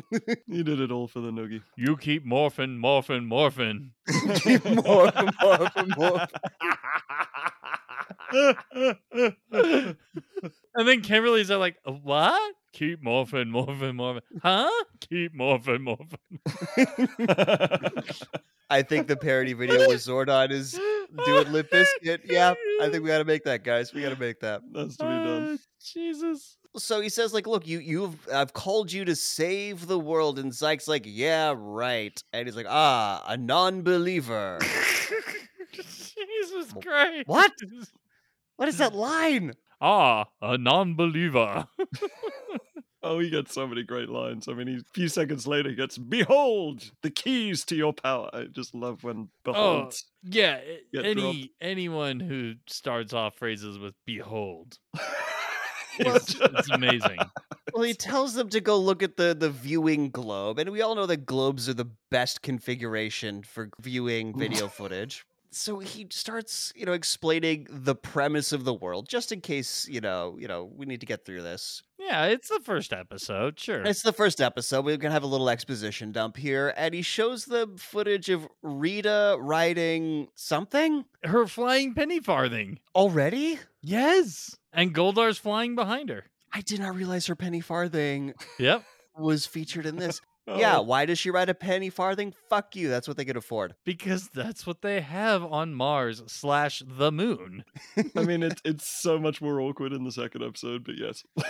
you did it all for the noogie. you keep morphing, morphing, morphing. Keep more, more, more. and then Kimberly's are like, what? Keep morphing, morphing, morphing. Huh? Keep morphing, morphing. I think the parody video where Zordon is doing Limp Bizkit. Yeah, I think we got to make that, guys. We got to make that. That's to be done. Ah, Jesus. So he says, like, look, you you've I've called you to save the world, and Zack's like, yeah, right, and he's like, ah, a non-believer. Jesus Christ. What? what is that line? Ah, a non believer. Oh, he gets so many great lines. I mean, he, a few seconds later, he gets, Behold, the keys to your power. I just love when behold. Oh, yeah. a- Get Any anyone who starts off phrases with behold. It's It's, it's amazing. Well, he tells them to go look at the the viewing globe, and we all know that globes are the best configuration for viewing video footage. So he starts, you know, explaining the premise of the world, just in case, you know, you know, we need to get through this. Yeah, it's the first episode, sure. It's the first episode. We're gonna have a little exposition dump here, and he shows them footage of Rita riding something Her flying penny farthing. already. Yes. And Goldar's flying behind her. I did not realize her penny farthing Yep. was featured in this. Yeah, Oh, why does she ride a penny farthing? Fuck you. That's what they could afford. Because that's what they have on Mars slash the moon. I mean, it, it's so much more awkward in the second episode, but yes.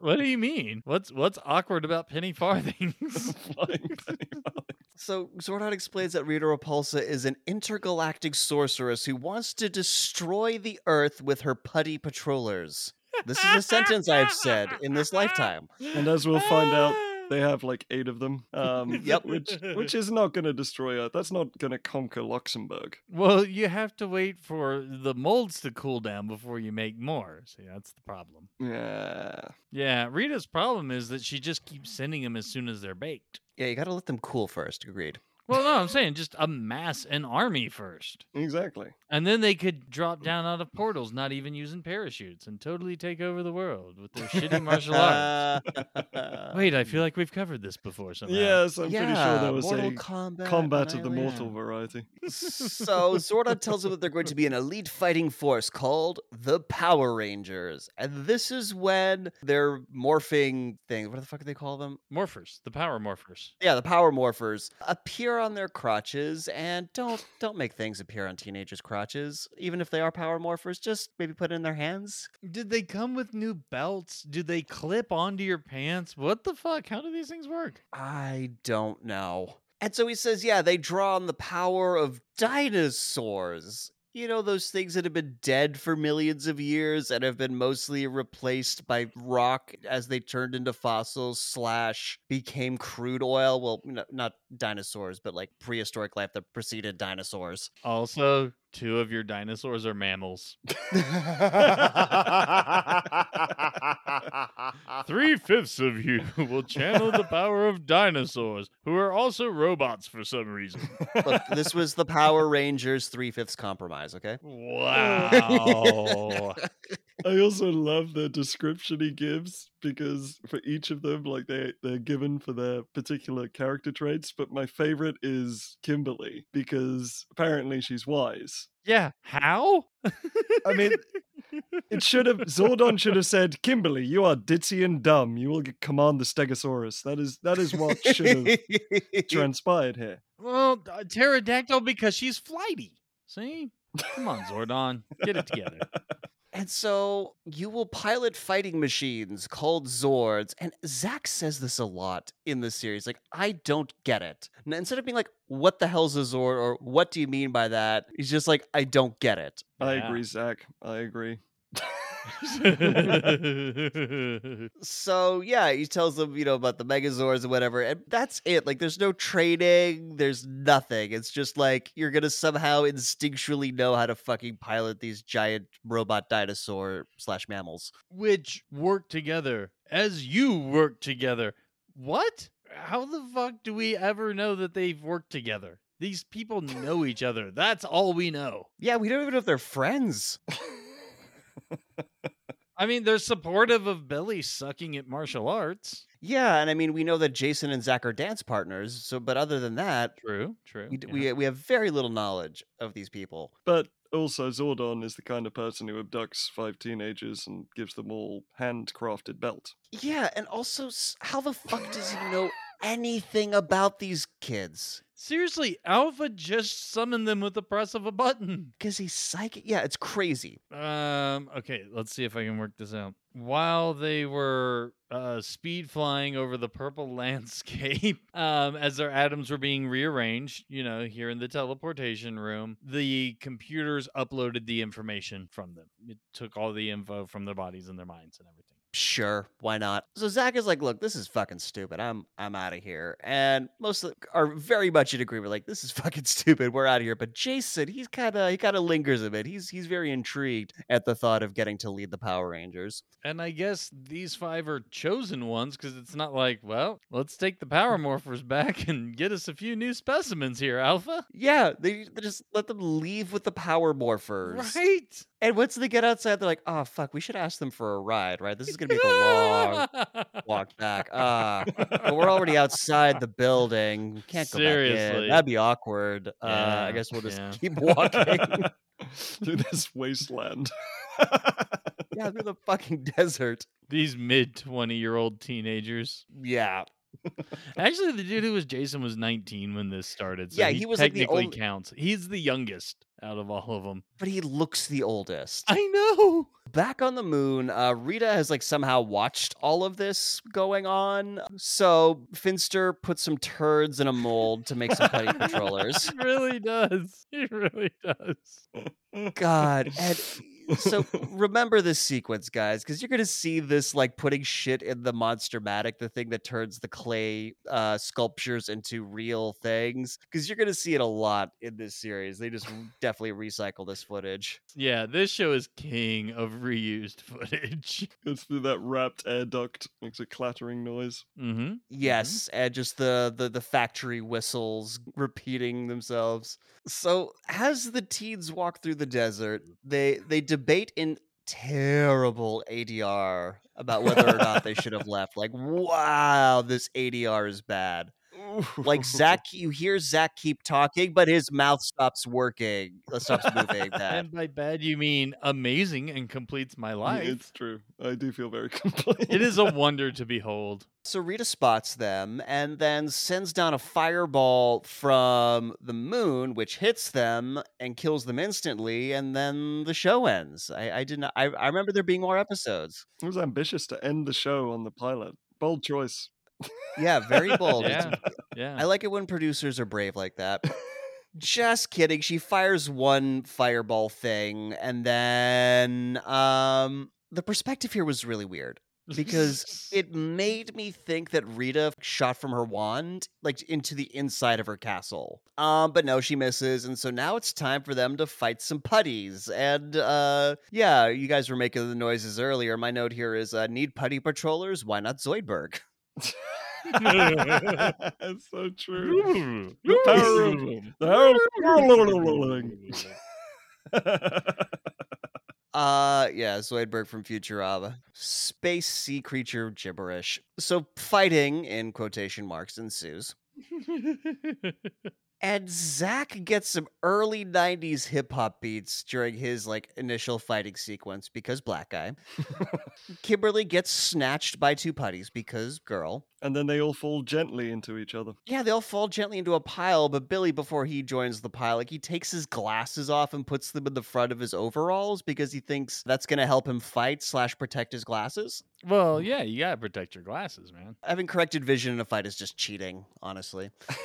What do you mean? What's what's awkward about penny farthings? Penny farthing. So Zordon explains that Rita Repulsa is an intergalactic sorceress who wants to destroy the Earth with her putty patrollers. This is a sentence I've said in this lifetime. And as we'll find out, They have like eight of them. Um, Yep. Which which is not going to destroy Earth. That's not going to conquer Luxembourg. Well, you have to wait for the molds to cool down before you make more. See, that's the problem. Yeah. Yeah, Rita's problem is that she just keeps sending them as soon as they're baked. Yeah, you got to let them cool first. Agreed. Well, no, I'm saying just amass an army first. Exactly. And then they could drop mm. down out of portals, not even using parachutes, and totally take over the world with their shitty martial arts. Wait, I feel like we've covered this before somehow. Yes, I'm yeah, pretty sure there was Mortal a Kombat, combat of the Annihilation. mortal variety. so Zordon tells them that they're going to be an elite fighting force called the Power Rangers, and this is when their morphing thing. What the fuck do they call them? Morphers, the power morphers. Yeah, the Power Morphers appear on their crotches, and don't don't make things appear on teenagers' crotches, even if they are Power Morphers. Just maybe put it in their hands. Did they come with new belts? Do they clip onto your pants? What the fuck? How do these things work? I don't know. And so he says, yeah, they draw on the power of dinosaurs. You know, those things that have been dead for millions of years and have been mostly replaced by rock as they turned into fossils slash became crude oil. Well, no, not dinosaurs, but like prehistoric life that preceded dinosaurs. Also, two of your dinosaurs are mammals. Three fifths of you will channel the power of dinosaurs, who are also robots for some reason. Look, this was the Power Rangers three fifths compromise, okay? Wow. I also love the description he gives because for each of them, like they they're given for their particular character traits. But my favorite is Kimberly because apparently she's wise. yeah. How? I mean, It should have Zordon should have said, Kimberly, you are ditzy and dumb. You will command the Stegosaurus. That is that is what should have transpired here. well, uh, pterodactyl because she's flighty. See? Come on, Zordon. Get it together. And so you will pilot fighting machines called Zords. And Zach says this a lot in the series. Like, I don't get it. And instead of being like, what the hell's a Zord? Or what do you mean by that? He's just like, I don't get it. I Yeah. agree, Zach. I agree. So yeah, he tells them, you know, about the Megazords and whatever, and that's it. Like, there's no training, there's nothing. It's just like you're gonna somehow instinctually know how to fucking pilot these giant robot dinosaur slash mammals. Which work together as you work together. What? How the fuck do we ever know that they've worked together? These people know each other. That's all we know. Yeah, we don't even know if they're friends. I mean, they're supportive of Billy sucking at martial arts. Yeah, and I mean, we know that Jason and Zach are dance partners. So, but other than that, True, true. we, yeah. we we have very little knowledge of these people. But also, Zordon is the kind of person who abducts five teenagers and gives them all handcrafted belt. Yeah, and also, how the fuck does he know anything about these kids? Seriously, Alpha just summoned them with the press of a button. Because he's psychic. Yeah, it's crazy. Um, okay, let's see if I can work this out. While they were uh, speed flying over the purple landscape, um, as their atoms were being rearranged, you know, here in the teleportation room, the computers uploaded the information from them. It took all the info from their bodies and their minds and everything. Sure, why not? So Zach is like, "Look, this is fucking stupid. I'm I'm out of here." And most of the, are very much in agreement. Like, this is fucking stupid. We're out of here. But Jason, he's kind of he kind of lingers a bit. He's he's very intrigued at the thought of getting to lead the Power Rangers. And I guess these five are chosen ones because it's not like, well, let's take the power morphers back and get us a few new specimens here, Alpha. Yeah, they, they just let them leave with the Power Morphers. Right? And once they get outside, they're like, "Oh fuck, we should ask them for a ride, right? This is gonna be like a long walk back. Ah, but we're already outside the building. We can't go back Seriously. in. That'd be awkward. uh, I guess we'll just yeah. keep walking. Through this wasteland. yeah, through the fucking desert. These mid 20 year old teenagers. Yeah, Actually, the dude who was Jason was 19 when this started. So Yeah, he, he was, like, the technically only- counts. He's the youngest out of all of them. but he looks the oldest. I know. Back on the moon, uh, Rita has like somehow watched all of this going on. So Finster put some turds in a mold to make some putty controllers. He really does. He really does. God, and so remember this sequence, guys, because you're gonna see this like putting shit in the Monster-Matic, the thing that turns the clay uh, sculptures into real things. Because you're gonna see it a lot in this series. They just definitely recycle this footage. Yeah, this show is king of reused footage. Goes through that wrapped air duct, makes a clattering noise. Mm-hmm. Yes, and just the, the the factory whistles repeating themselves. So as the teens walk through the desert, they they debate in terrible ADR about whether or not they should have left. Like, wow, this ADR is bad. Like Zach, you hear Zach keep talking, but his mouth stops working, uh, stops moving. Bad. And by bad, you mean amazing and completes my life. It's true. I do feel very complete. It is a wonder to behold. So Rita spots them and then sends down a fireball from the moon, which hits them and kills them instantly, and then the show ends. I, I did not. I, I remember there being more episodes. It was ambitious to end the show on the pilot. Bold choice. Yeah, very bold. Yeah. Yeah. I like it when producers are brave like that. Just kidding. She fires one fireball thing, and then um, the perspective here was really weird. because it made me think that Rita shot from her wand like into the inside of her castle. Um, but no, she misses, and so now it's time for them to fight some putties. And uh, yeah, you guys were making the noises earlier. My note here is uh, need putty patrollers. Why not Zoidberg? That's so true. The power of the Uh, yeah, Zoidberg from Futurama. Space sea creature gibberish. So fighting in quotation marks ensues. And Zach gets some early 90s hip hop beats during his like initial fighting sequence because black guy. Kimberly gets snatched by two putties because girl. and then they all fall gently into each other. Yeah, they all fall gently into a pile, but Billy, before he joins the pile, like he takes his glasses off and puts them in the front of his overalls because he thinks that's gonna help him fight slash protect his glasses. Well, yeah, you gotta protect your glasses, man. Having corrected vision in a fight is just cheating, honestly.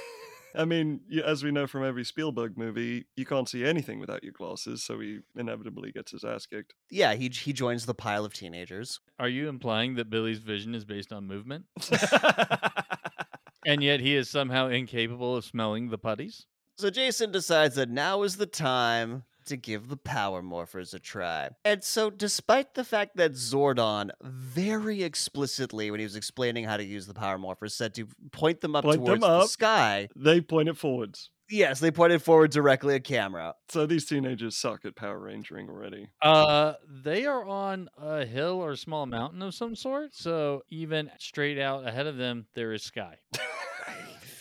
I mean, as we know from every Spielberg movie, you can't see anything without your glasses, so he inevitably gets his ass kicked. Yeah, he he joins the pile of teenagers. Are you implying that Billy's vision is based on movement? and yet he is somehow incapable of smelling the putties? So Jason decides that now is the time to give the power morphers a try. And so despite the fact that Zordon very explicitly when he was explaining how to use the power morphers said to point them up Point them towards the sky, they point it forwards. yes, they pointed forward directly at camera. So these teenagers suck at Power Rangering already. Uh, they are on a hill or small mountain of some sort. So even straight out ahead of them, there is sky.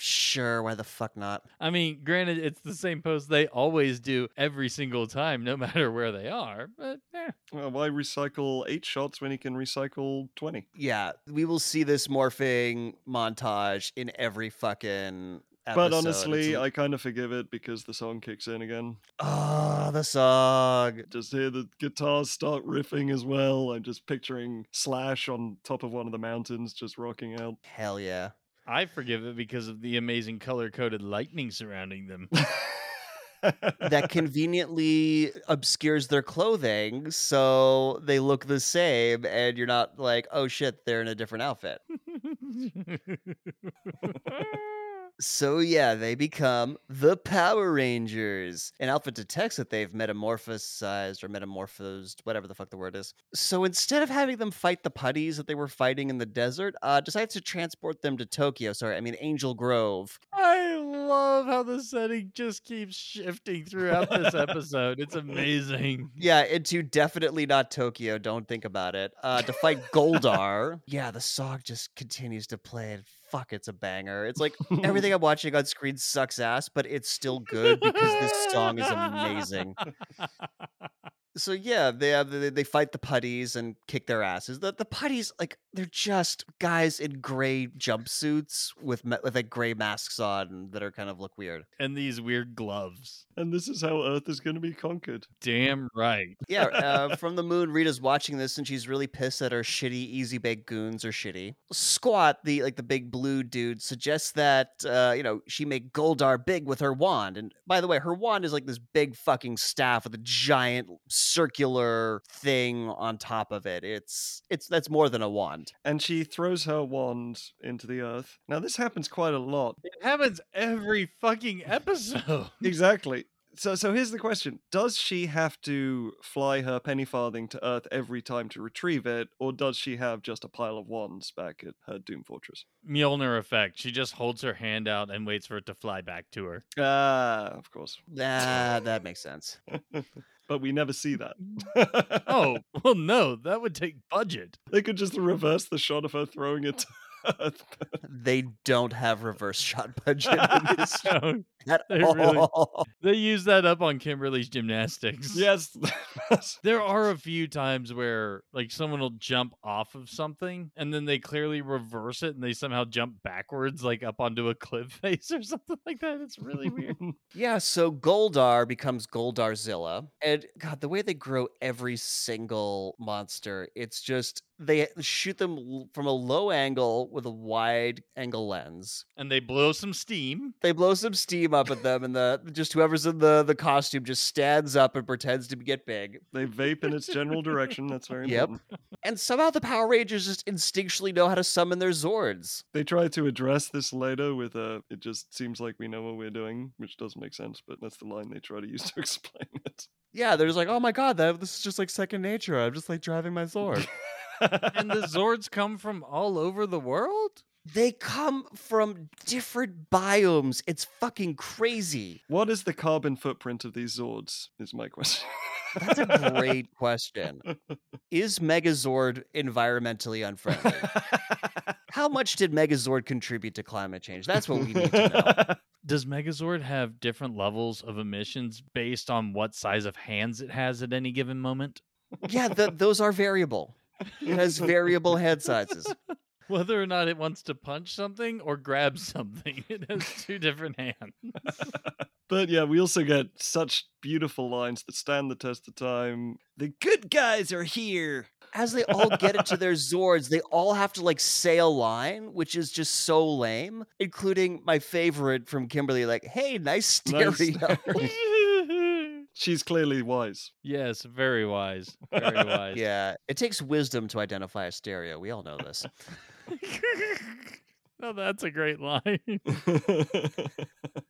Sure, why the fuck not? I mean, granted, it's the same pose they always do every single time, no matter where they are. But eh. Well, why recycle eight shots when he can recycle 20? Yeah, we will see this morphing montage in every fucking episode. But It's honestly, l- I kind of forgive it because the song kicks in again. oh, the song. Just hear the guitars start riffing as well. I'm just picturing Slash on top of one of the mountains just rocking out. Hell yeah. I forgive it because of the amazing color coded lightning surrounding them. that conveniently obscures their clothing so they look the same and you're not like oh shit they're in a different outfit so yeah they become the power rangers. And alpha detects that they've metamorphosized or metamorphosed whatever the fuck the word is. So instead of having them fight the putties that they were fighting in the desert uh decides to transport them to tokyo. Sorry i mean angel grove. I love how the setting just keeps shifting throughout this episode. It's amazing. Yeah, into definitely not Tokyo. Don't think about it. Uh, to fight Goldar. yeah, the song just continues to play. And fuck, it's a banger. It's like everything I'm watching on screen sucks ass, but it's still good because this song is amazing. So yeah, they have they, they fight the putties and kick their asses. The the putties like they're just guys in gray jumpsuits with ma- with like gray masks on that are kind of look weird. and these weird gloves. and this is how Earth is going to be conquered. Damn right. Yeah, uh, from the moon, Rita's watching this and she's really pissed that her shitty easy bake goons are shitty. Squatt, the like the big blue dude, suggests that uh, you know she make Goldar big with her wand. And by the way, her wand is like this big fucking staff with a giant circular thing on top of it. It's it's that's more than a wand. And she throws her wand into the Earth. Now, this happens quite a lot. It happens every fucking episode. Exactly. So, so here's the question: Does she have to fly her penny farthing to Earth every time to retrieve it, or does she have just a pile of wands back at her Doom Fortress? Mjolnir effect. She just holds her hand out and waits for it to fly back to her. Ah, of course. Ah, that makes sense. but we never see that. Mm-hmm. Oh, well, no, that would take budget. they could just reverse the shot of her throwing it. They don't have reverse shot budget in this No, at They really- all. they use that up on Kimberly's gymnastics. yes. There are a few times where like someone will jump off of something and then they clearly reverse it and they somehow jump backwards like up onto a cliff face or something like that. It's really weird. Yeah, so Goldar becomes Goldarzilla. And God, the way they grow every single monster, it's just they shoot them from a low angle with a wide angle lens. and they blow some steam. They blow some steam up at them, and the just whoever's in the, the costume just stands up and pretends to get big. they vape in its general direction. That's very Yep. important. And somehow the Power Rangers just instinctually know how to summon their Zords. They try to address this later with a. It just seems like we know what we're doing, which doesn't make sense, but that's the line they try to use to explain it. Yeah, they're just like, oh my god, that this is just like second nature. I'm just like driving my Zord. And the Zords come from all over the world? They come from different biomes. It's fucking crazy. what is the carbon footprint of these Zords? Is my question. That's a great question. Is Megazord environmentally unfriendly? How much did Megazord contribute to climate change? That's what we need to know. Does Megazord have different levels of emissions based on what size of hands it has at any given moment? yeah, th- those are variable. It has variable head sizes. Whether or not it wants to punch something or grab something, it has two different hands. But yeah, we also get such beautiful lines that stand the test of time. The good guys are here. As they all get into their Zords, they all have to like say a line, which is just so lame, including my favorite from Kimberly, like, hey, nice stereo. Nice She's clearly wise. yes, very wise. Very wise. yeah, it takes wisdom to identify a stereo. We all know this. oh, that's a great line.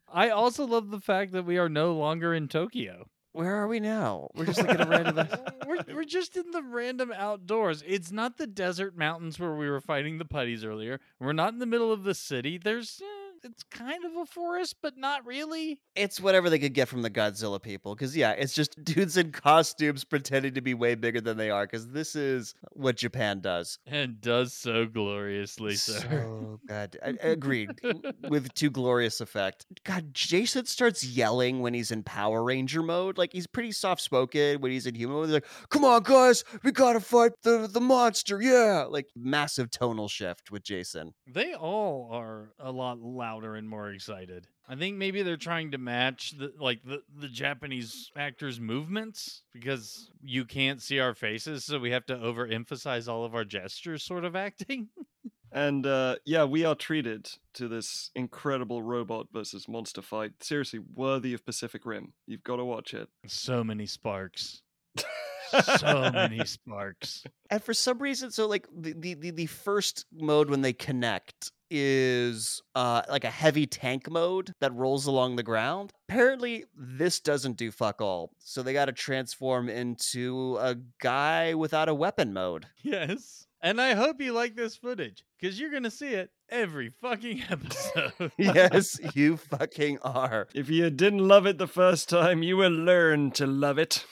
I also love the fact that we are no longer in Tokyo. Where are we now? We're just looking at random. we're, we're just in the random outdoors. It's not the desert mountains where we were fighting the putties earlier. We're not in the middle of the city. There's. Eh, it's kind of a forest, but not really. It's whatever they could get from the Godzilla people. Because, yeah, it's just dudes in costumes pretending to be way bigger than they are. Because this is what Japan does. And does so gloriously, sir. So good. I, I agreed. With too glorious effect. God, Jason starts yelling when he's in Power Ranger mode. Like he's pretty soft spoken when he's in human mode. He's like, "Come on, guys, we gotta fight the the monster!" Yeah, like massive tonal shift with Jason. They all are a lot louder and more excited. I think maybe they're trying to match the like the, the Japanese actors' movements because you can't see our faces, so we have to overemphasize all of our gestures sort of acting. And uh, yeah, we are treated to this incredible robot versus monster fight. Seriously, worthy of Pacific Rim. You've got to watch it. so many sparks. so many sparks. And for some reason, so like the the the, the first mode when they connect is uh like a heavy tank mode that rolls along the ground. Apparently this doesn't do fuck all. So they got to transform into a guy without a weapon mode. Yes. And I hope you like this footage because you're going to see it every fucking episode. yes, you fucking are. If you didn't love it the first time, you will learn to love it.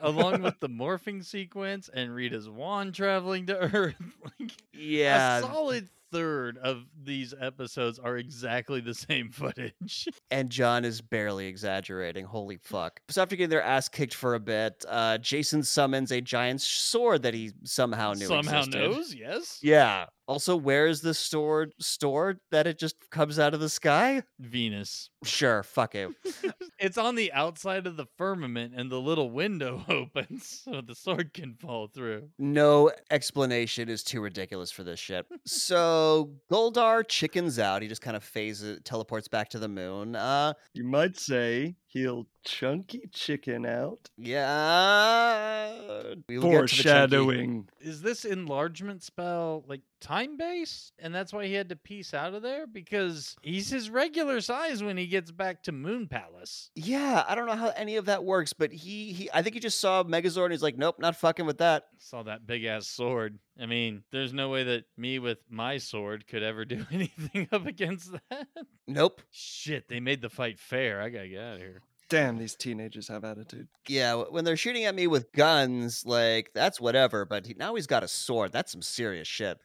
Along with the morphing sequence and Rita's wand traveling to Earth. like, Yeah. A solid third of these episodes are exactly the same footage. and John is barely exaggerating. Holy fuck. So after getting their ass kicked for a bit, uh Jason summons a giant sword that he somehow knew Somehow existed. knows, yes. Yeah. Also, where is this sword stored that it just comes out of the sky? Venus. Sure, fuck it. It's on the outside of the firmament and the little window opens so the sword can fall through. No explanation is too ridiculous for this shit. So Goldar chickens out. He just kind of phases, teleports back to the moon. Uh, You might say he'll chunky chicken out. yeah. We will get to the Foreshadowing. Is this enlargement spell like time based? And that's why he had to piece out of there? Because he's his regular size when he gets back to Moon Palace. Yeah, I don't know how any of that works, but he, he I think he just saw Megazord and he's like, nope, not fucking with that. Saw that big ass sword. I mean, there's no way that me with my sword could ever do anything up against that. Nope. Shit, they made the fight fair. I gotta get out of here. Damn, these teenagers have attitude. Yeah, when they're shooting at me with guns, like that's whatever. But he, now he's got a sword. That's some serious shit.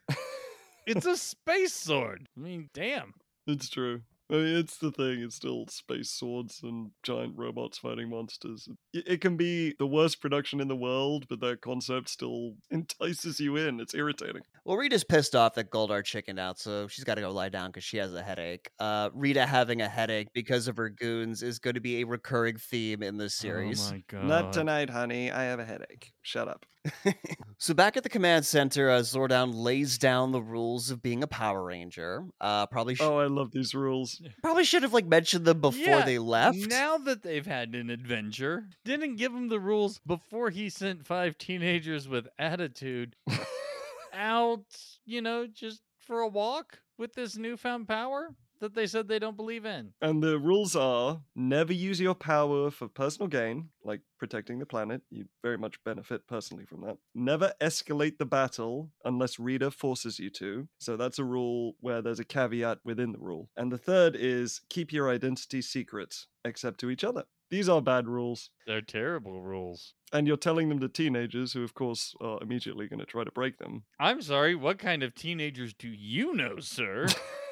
It's a space sword. I mean, damn. It's true. I mean, it's the thing. It's still space swords and giant robots fighting monsters. It, it can be the worst production in the world, but that concept still entices you in. It's irritating. Well, Rita's pissed off that Goldar chickened out, so she's got to go lie down because she has a headache. Uh, Rita having a headache because of her goons is going to be a recurring theme in this series. Oh my god. Not tonight, honey. I have a headache. Shut up. so back at the command center, uh, Zordon lays down the rules of being a Power Ranger. Uh, probably sh- Oh, I love these rules. probably should have like mentioned them before Yeah, they left. Now that they've had an adventure, didn't give him the rules before he sent five teenagers with attitude out, you know, just for a walk with this newfound power that they said they don't believe in. And the rules are never use your power for personal gain, like protecting the planet. You very much benefit personally from that. Never escalate the battle unless Rita forces you to. So that's a rule where there's a caveat within the rule. And the third is keep your identity secret, except to each other. These are bad rules. They're terrible rules. And you're telling them to teenagers who, of course, are immediately going to try to break them. I'm sorry, what kind of teenagers do you know, sir?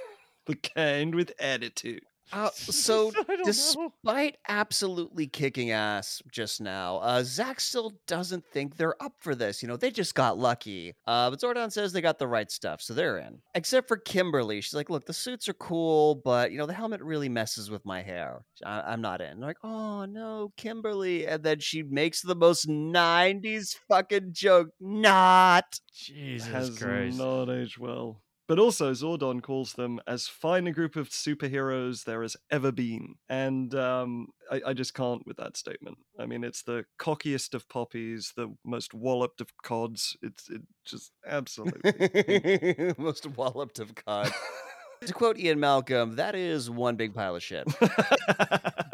the kind with attitude. Uh, so I don't know. despite absolutely kicking ass just now, uh, Zack still doesn't think they're up for this. You know, they just got lucky. Uh, but Zordon says they got the right stuff, so they're in. Except for Kimberly, she's like, "Look, the suits are cool, but you know, the helmet really messes with my hair. I- I'm not in." They're like, "Oh no, Kimberly!" And then she makes the most '90s fucking joke. Not. Jesus has Christ. not aged well. But also, Zordon calls them as fine a group of superheroes there has ever been. And um, I, I just can't with that statement. I mean, it's the cockiest of poppies, the most walloped of cods. It's it just absolutely. most walloped of cod. to quote Ian Malcolm, that is one big pile of shit.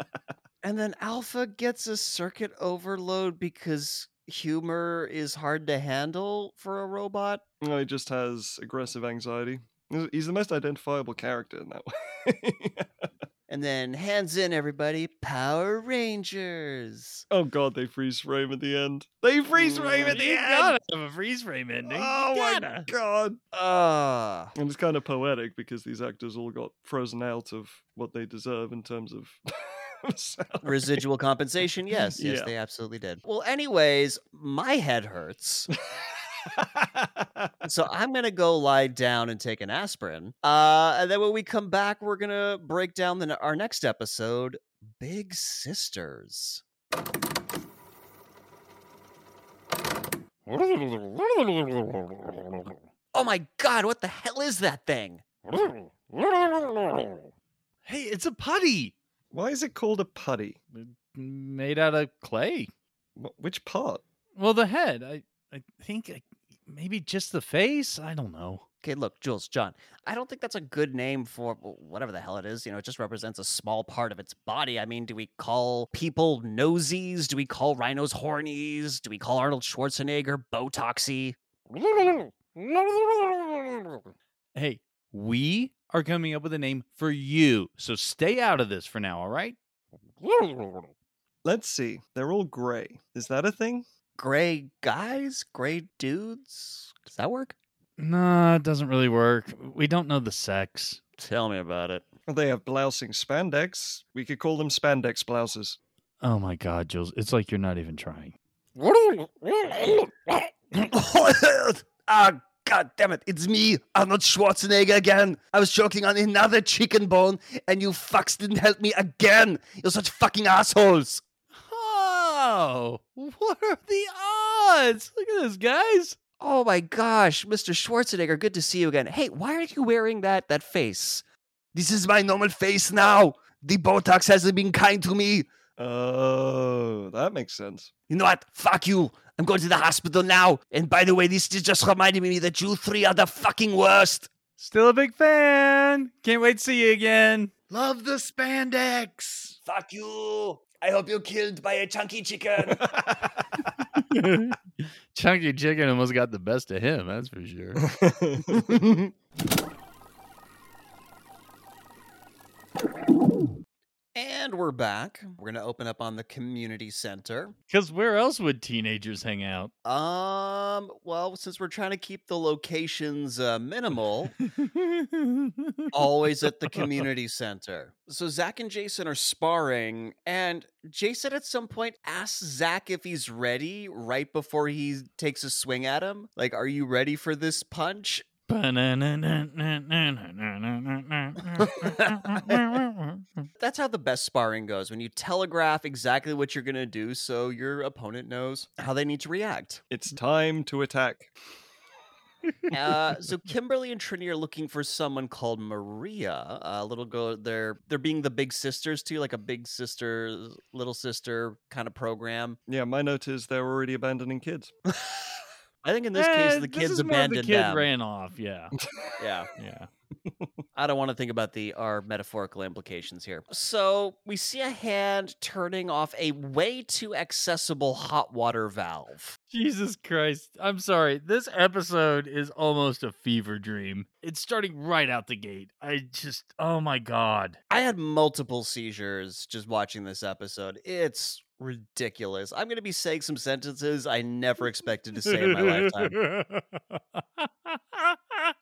And then Alpha gets a circuit overload because humor is hard to handle for a robot. No, he just has aggressive anxiety. He's- the most identifiable character in that way. And then hands in everybody, Power Rangers. oh god, they freeze frame at the end. They freeze frame at the You end. gotta have a freeze frame ending. Oh You my gotta. god. Ah. And it's kind of poetic because these actors all got frozen out of what they deserve in terms of. Residual compensation? Yes, yes, Yeah. they absolutely did. Well, anyways, my head hurts. so I'm gonna go lie down and take an aspirin. Uh, and then when we come back, we're gonna break down the, our next episode, Big Sisters. Oh my god, what the hell is that thing? Hey, it's a putty Why is it called a putty? made out of clay. Wh- Which part? Well, the head. I I think I, maybe just the face. I don't know. Okay, look, Jules, John, I don't think that's a good name for w- whatever the hell it is. You know, it just represents a small part of its body. I mean, do we call people nosies? Do we call rhinos hornies? Do we call Arnold Schwarzenegger Botoxy? Hey, we are coming up with a name for you. So stay out of this for now, all right? Let's see. They're all grey. Is that a thing? Gray guys? Gray dudes? Does that work? Nah, it doesn't really work. We don't know the sex. Tell me about it. They have blousing spandex. We could call them spandex blouses. Oh my god, Jules. It's like you're not even trying. Ah, god damn it. It's me, Arnold Schwarzenegger again. I was choking on another chicken bone, and you fucks didn't help me again. You're such fucking assholes. Oh, what are the odds? Look at this, guys. Oh my gosh, Mr. Schwarzenegger, good to see you again. Hey, why are you wearing that that face? This is my normal face now. The Botox hasn't been kind to me. Oh, that makes sense. You know what? Fuck you. I'm going to the hospital now. And by the way, this is just reminding me that you three are the fucking worst. Still a big fan. Can't wait to see you again. Love the spandex. Fuck you. I hope you're killed by a chunky chicken. Chunky Chicken almost got the best of him, that's for sure. and we're back. We're going to open up on the community center. Because where else would teenagers hang out? Um, well, since we're trying to keep the locations uh, minimal, always at the community center. So Zack and Jason are sparring, and Jason at some point asks Zack if he's ready right before he takes a swing at him. Like, are you ready for this punch? That's how the best sparring goes when you telegraph exactly what you're going to do so your opponent knows how they need to react. it's time to attack. Uh, so Kimberly and Trini are looking for someone called Maria. A little girl. They're they're being the big sisters too, like a big sister, little sister kind of program. Yeah, my note is they're already abandoning kids. I think in this Eh, case the this kids more the abandoned kid them. ran off. Yeah, Yeah, yeah. I don't want to think about the our metaphorical implications here. So we see a hand turning off a way too accessible hot water valve. Jesus Christ. I'm sorry. This episode is almost a fever dream. It's starting right out the gate. I just, oh my God. I had multiple seizures just watching this episode. It's ridiculous. I'm going to be saying some sentences I never expected to say in my lifetime.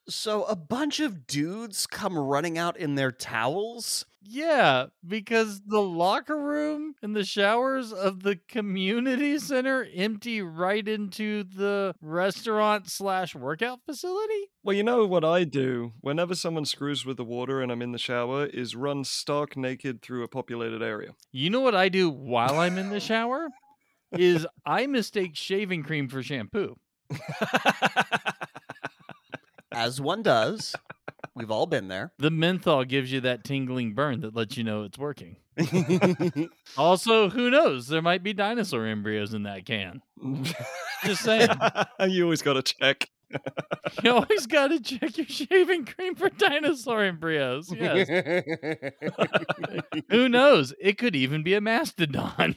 So a bunch of dudes come running out in their towels. Yeah, because the locker room and the showers of the community center empty right into the restaurant slash workout facility. Well, you know what I do whenever someone screws with the water and I'm in the shower is run stark naked through a populated area. You know what I do while I'm in the shower? Is I mistake shaving cream for shampoo. As one does. We've all been there. The menthol gives you that tingling burn that lets you know it's working. Also, who knows? There might be dinosaur embryos in that can. Just saying. you always got to check. You always got to check your shaving cream for dinosaur embryos. Yes. Who knows? It could even be a mastodon.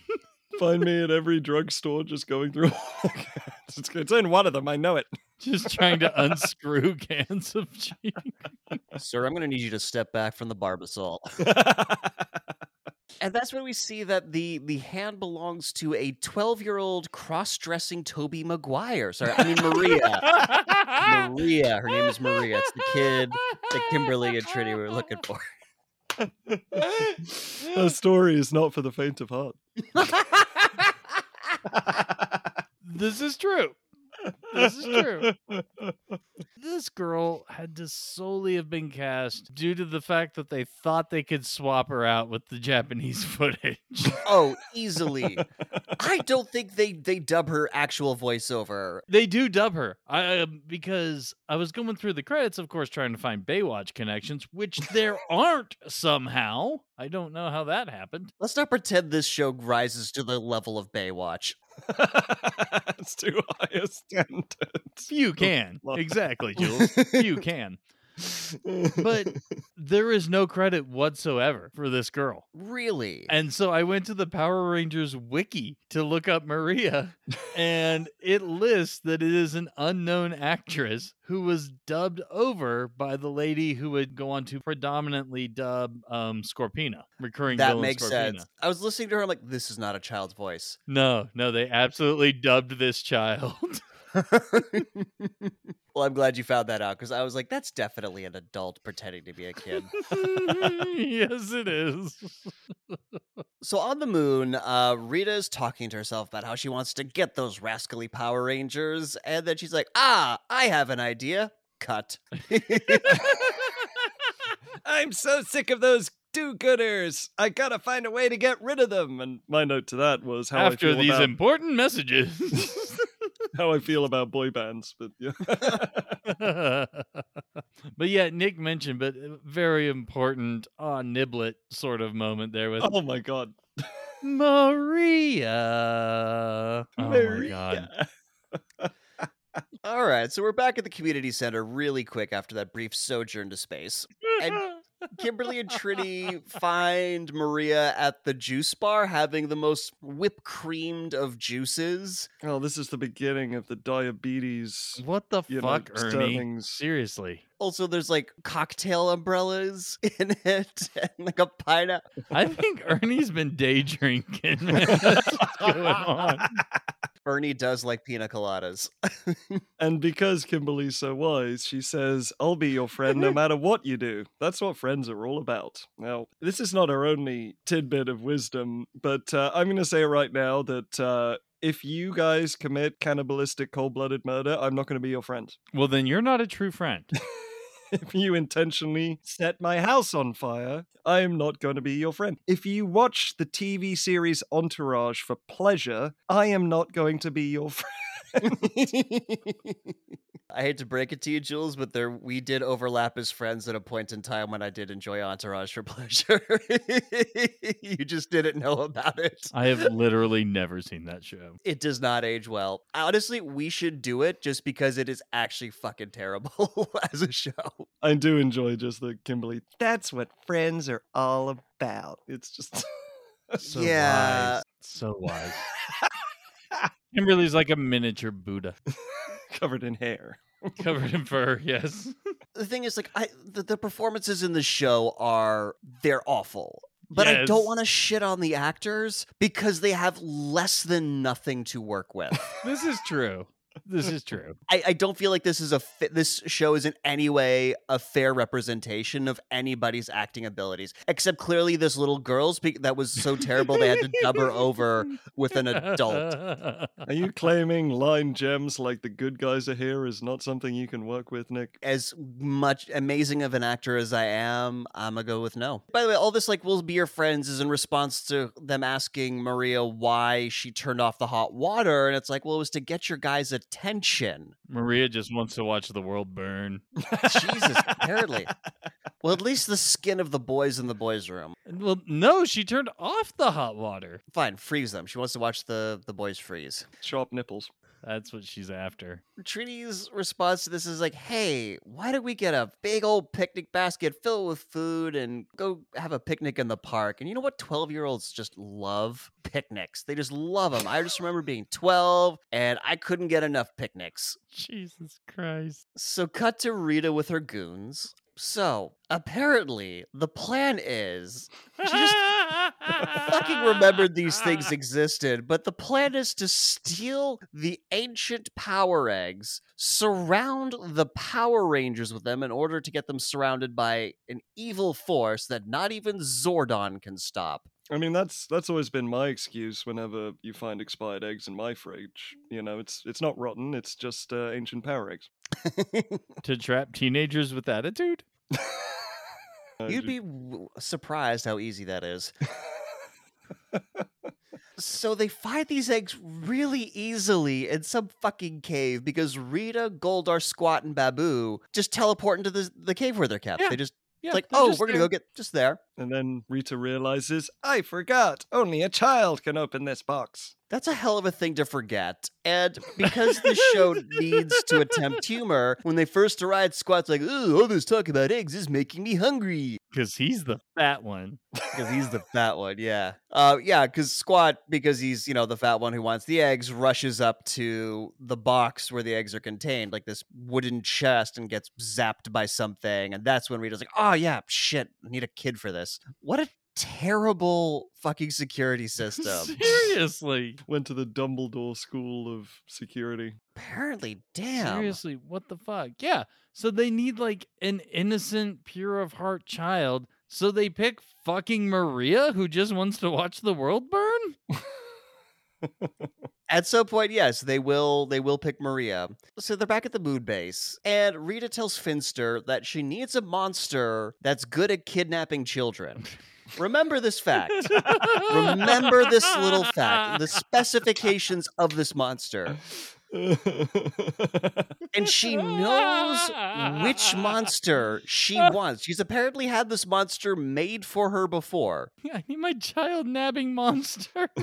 Find me at every drugstore just going through. it's, in one of them. I know it. Just trying to unscrew cans of shaving. Sir, I'm going to need you to step back from the barbasol. And that's when we see that the the hand belongs to a 12 year old cross dressing Tobey Maguire. Sorry, I mean Maria. Maria. Her name is Maria. It's the kid that Kimberly and Trinity were looking for. the story is not for the faint of heart. This is true. This is true. This girl had to solely have been cast due to the fact that they thought they could swap her out with the Japanese footage. Oh, easily. I don't think they they dub her actual voiceover. They do dub her I, uh, because I was going through the credits, of course, trying to find Baywatch connections, which there aren't somehow. I don't know how that happened. Let's not pretend this show rises to the level of Baywatch. it's too high a standard. You can. Exactly, Jules. You can. But there is no credit whatsoever for this girl. Really? And so I went to the Power Rangers wiki to look up Maria, and it lists that it is an unknown actress who was dubbed over by the lady who would go on to predominantly dub um, Scorpina, recurring that villain makes Scorpina. sense. I was listening to her. I'm like, this is not a child's voice. No, no, they absolutely dubbed this child. well, I'm glad you found that out because I was like, that's definitely an adult pretending to be a kid. yes, it is. so on the moon, uh, Rita is talking to herself about how she wants to get those rascally Power Rangers, and then she's like, ah, I have an idea. Cut. I'm so sick of those do-gooders. I gotta find a way to get rid of them. And my note to that was how I After feel these about important messages. How I feel about boy bands. But yeah, but yeah, Nick mentioned, but uh, very important uh, niblet sort of moment there with oh my god, Maria. Oh my god. All right, so we're back at the community center really quick after that brief sojourn to space. And Kimberly and Trinity find Maria at the juice bar having the most whipped creamed of juices. Oh, this is the beginning of the diabetes. What the You know, fuck, Ernie? Sterling's- Seriously. Also, there's like cocktail umbrellas in it and like a pineapple. I think Ernie's been day drinking. man. That's what's going on. Ernie does like pina coladas. And because Kimberly's so wise, she says, I'll be your friend no matter what you do. That's what friends are all about. Now, this is not her only tidbit of wisdom, but uh, I'm going to say it right now that uh, if you guys commit cannibalistic cold blooded murder, I'm not going to be your friend. Well, then you're not a true friend. If you intentionally set my house on fire, I am not going to be your friend. If you watch the TV series Entourage for pleasure, I am not going to be your friend. I hate to break it to you, Jules, but there we did overlap as friends at a point in time when I did enjoy Entourage for pleasure. you just didn't know about it. I have literally never seen that show. It does not age well. Honestly, we should do it just because it is actually fucking terrible as a show. I do enjoy just the Kimberly. That's what friends are all about. It's just. So Yeah. wise. So wise. Kimberly's like a miniature Buddha covered in hair. covered in fur. Yes. The thing is, like, I the, the performances in the show are they're awful. But I don't want to shit on the actors because they have less than nothing to work with. This is true. This is true. I, I don't feel like this is a fi- this show is in any way a fair representation of anybody's acting abilities, except clearly this little girl's be- that was so terrible they had to dub her over with an adult. Are you claiming line gems like the good guys are here is not something you can work with, Nick? As much amazing of an actor as I am, I'm gonna go with no. By the way, all this like we'll be your friends is in response to them asking Maria why she turned off the hot water, and it's like, well, it was to get your guys' attention. Maria just wants to watch the world burn. Jesus, apparently. Well, at least the skin of the boys in the boys' room. Well, no, she turned off the hot water. Fine, freeze them. She wants to watch the the boys freeze. Show up nipples. That's what she's after. Trinity's response to this is like, "Hey, why don't we get a big old picnic basket filled with food and go have a picnic in the park?" And you know what? Twelve-year-olds just love picnics. They just love them. I just remember being twelve and I couldn't get enough picnics. Jesus Christ. So, cut to Rita with her goons. So, apparently, the plan is she just fucking remembered these things existed, but the plan is to steal the ancient power eggs, surround the Power Rangers with them in order to get them surrounded by an evil force that not even Zordon can stop. I mean, that's that's always been my excuse whenever you find expired eggs in my fridge. You know, it's it's not rotten; it's just uh, ancient power eggs. to trap teenagers with attitude? You'd be w- surprised how easy that is. so they find these eggs really easily in some fucking cave because Rita, Goldar, Squatt, and Baboo just teleport into the, the cave where they're kept. Yeah, They just Yeah, like, oh, we're gonna go get just there. and then Rita realizes, I forgot. Only a child can open this box. That's a hell of a thing to forget. And because the show needs to attempt humor, when they first arrived, Squatt's like, ooh, all this talk about eggs is making me hungry. Because he's the fat one. Because he's the fat one, yeah. Uh, yeah, because Squatt, because he's, you know, the fat one who wants the eggs, rushes up to the box where the eggs are contained, like this wooden chest, and gets zapped by something. And that's when Rita's like, oh, yeah, shit, I need a kid for this. What a terrible fucking security system. Seriously. Went to the Dumbledore School of Security. Apparently, damn. Seriously, what the fuck? Yeah. So they need like an innocent, pure of heart child. So they pick fucking Maria, who just wants to watch the world burn? At some point, yes, they will they will pick Maria. So they're back at the mood base, and Rita tells Finster that she needs a monster that's good at kidnapping children. Remember this fact. Remember this little fact, the specifications of this monster. And she knows which monster she wants. She's apparently had this monster made for her before. I need my child nabbing monster.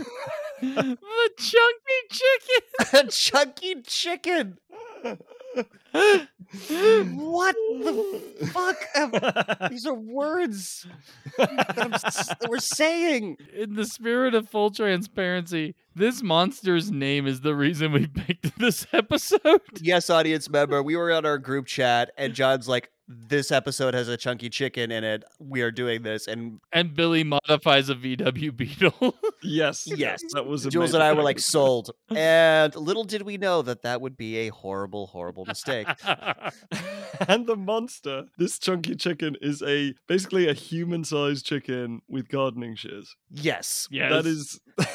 the chunky chicken. A chunky chicken. What the fuck? am- These are words that, s- that we're saying. In the spirit of full transparency, this monster's name is the reason we picked this episode. Yes, audience member, we were on our group chat, and John's like, "This episode has a chunky chicken in it. We are doing this." And And Billy modifies a VW Beetle. yes, Yes. that was Jules and I were like, "Sold." And little did we know that that would be a horrible, horrible mistake. and the monster, this chunky chicken, is a basically a human-sized chicken with gardening shears. Yes, yes. That is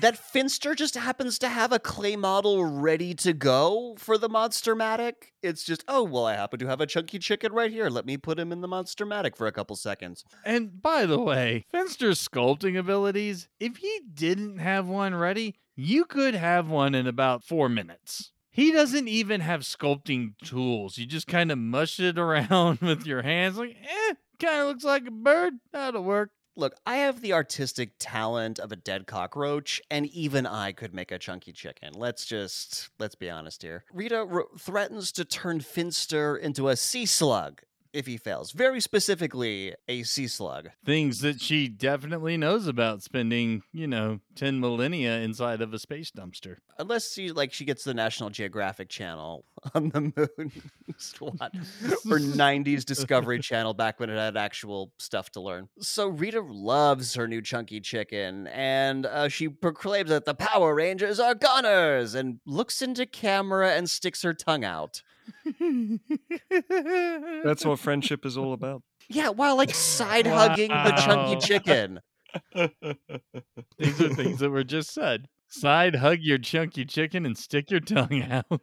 that Finster just happens to have a clay model ready to go for the Monster-Matic. It's just, oh, well, I happen to have a chunky chicken right here. Let me put him in the Monster-Matic for a couple seconds. And by the way, Finster's sculpting abilities, if he didn't have one ready, you could have one in about four minutes. He doesn't even have sculpting tools. You just kind of mush it around with your hands, like, eh, kind of looks like a bird. That'll work. Look, I have the artistic talent of a dead cockroach, and even I could make a chunky chicken. Let's just, let's be honest here. Rita r- threatens to turn Finster into a sea slug. If he fails. Very specifically, a sea slug. Things that she definitely knows about spending, you know, 10 millennia inside of a space dumpster. Unless she like she gets the National Geographic channel on the moon. what? or 90s Discovery Channel back when it had actual stuff to learn. So Rita loves her new chunky chicken and uh, she proclaims that the Power Rangers are gunners and looks into camera and sticks her tongue out. That's what friendship is all about. Yeah, while like side hugging the chunky chicken. These are things that were just said. Side hug your chunky chicken and stick your tongue out.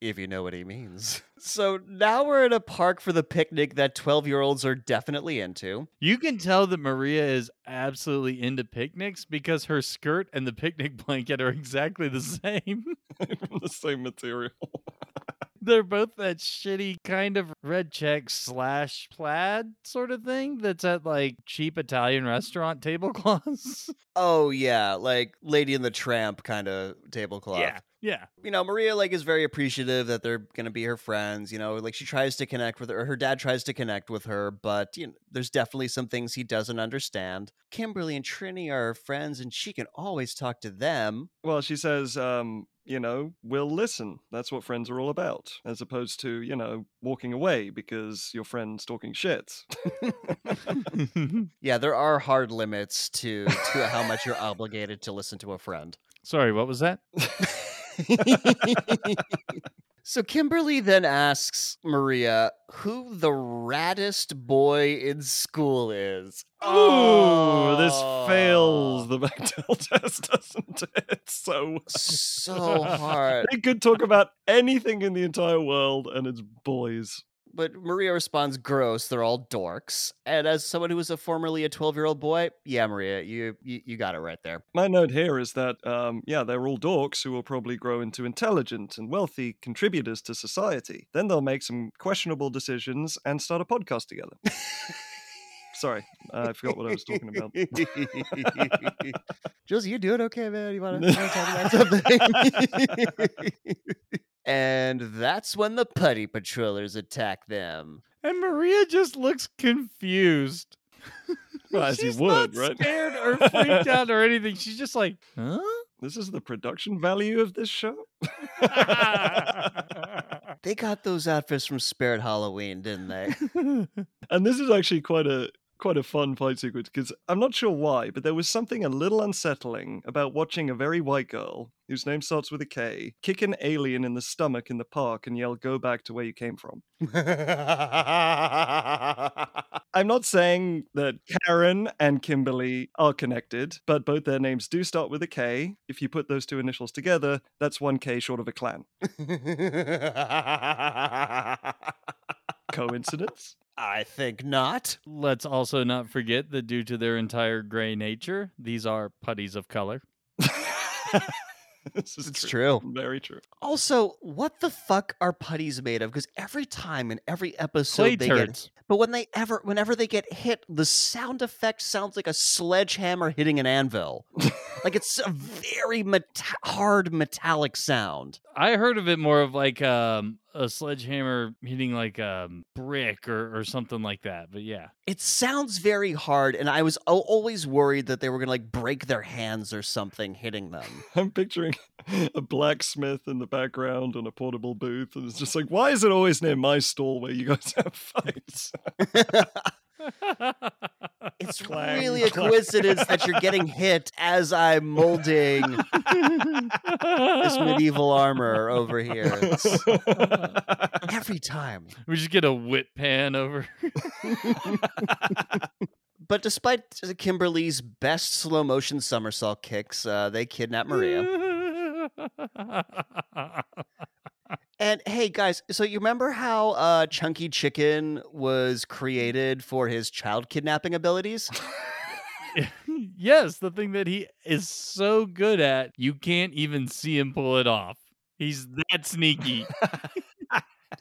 If you know what he means. So now we're at a park for the picnic that 12 year olds are definitely into. you can tell that Maria is absolutely into picnics because her skirt and the picnic blanket are exactly the same. From the same material. They're both that shitty kind of red check slash plaid sort of thing that's at like cheap Italian restaurant tablecloths. Oh, yeah, like Lady and the Tramp kind of tablecloth. Yeah. You know, Maria like is very appreciative that they're gonna be her friends. You know, like she tries to connect with her. Her dad tries to connect with her, but you know, there's definitely some things he doesn't understand. Kimberly and Trini are her friends, and she can always talk to them. Well, she says, um, you know, we'll listen. That's what friends are all about, as opposed to, you know, walking away because your friend's talking shit. Yeah, there are hard limits to to how much you're obligated to listen to a friend. Sorry, what was that? so Kimberly then asks Maria who the raddest boy in school is. Oh, this Oh. fails ah. the Bechdel test, doesn't it? So So hard. They could talk about anything in the entire world, and it's boys. But Maria responds, gross, they're all dorks. And as someone who was a formerly a 12 year old boy, yeah, Maria, you, you you got it right there. My note here is that, um, yeah, they're all dorks who will probably grow into intelligent and wealthy contributors to society. Then they'll make some questionable decisions and start a podcast together. Sorry, I forgot what I was talking about. Jules, you doing okay, man? You want to talk about something? and that's when the putty patrollers attack them. And Maria just looks confused. Well, as you She's would, not right? Scared or freaked out or anything. She's just like, huh? This is the production value of this show. They got those outfits from Spirit Halloween, didn't they? and this is actually quite a quite a fun fight sequence because I'm not sure why, but there was something a little unsettling about watching a very white girl whose name starts with a K kick an alien in the stomach in the park and yell, "Go back to where you came from." I'm not saying that Karen and Kimberly are connected, but both their names do start with a K. If you put those two initials together, that's one K short of a clan. Coincidence? I think not. Let's also not forget that due to their entire gray nature, these are putties of color. this is It's true. Very true. Also, what the fuck are putties made of? Because every time in every episode Clay they get. But when they ever, whenever they get hit, the sound effect sounds like a sledgehammer hitting an anvil. like it's a very meta- hard metallic sound. I heard of it more of like um, a sledgehammer hitting like a brick or, or something like that. But yeah. It sounds very hard, and I was always worried that they were gonna like break their hands or something hitting them. I'm picturing a blacksmith in the background and a portable booth, and it's just like, why is it always near my stall where you guys have fights? It's Clang, really a clang. coincidence that you're getting hit as I'm molding this medieval armor over here. It's- every time. we just get a whip pan over. But despite Kimberly's best slow motion somersault kicks, uh, they kidnap Maria. And hey, guys, so you remember how uh, Chunky Chicken was created for his child kidnapping abilities? yes, the thing that he is so good at, you can't even see him pull it off. He's that sneaky.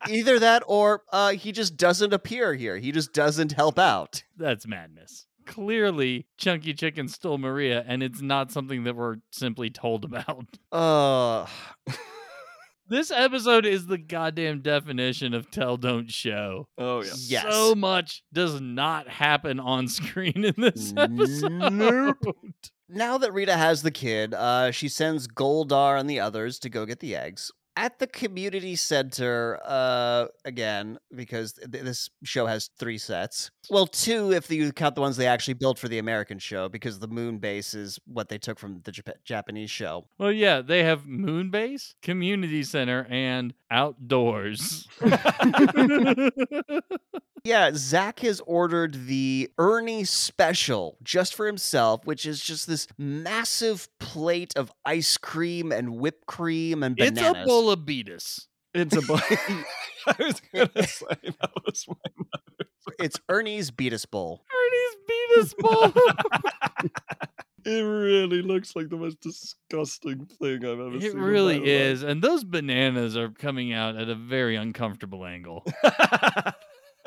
Either that or uh, he just doesn't appear here. He just doesn't help out. That's madness. Clearly, Chunky Chicken stole Maria, and it's not something that we're simply told about. Uh, This episode is the goddamn definition of tell don't show. Oh yeah. Yes. So much does not happen on screen in this episode. Nope. Now that Rita has the kid, uh, she sends Goldar and the others to go get the eggs. At the community center, uh, again, because th- this show has three sets. Well, two if you count the ones they actually built for the American show, because the moon base is what they took from the Jap- Japanese show. Well, yeah, they have moon base, community center, and outdoors. Yeah, Zack has ordered the Ernie special just for himself, which is just this massive plate of ice cream and whipped cream and bananas. it's a bowl of beatus. It's a. bowl. I was gonna say that was my. It's Ernie's Beatus Bowl. Ernie's beatus bowl. It really looks like the most disgusting thing I've ever seen. it in my really is, and those bananas are coming out at a very uncomfortable angle.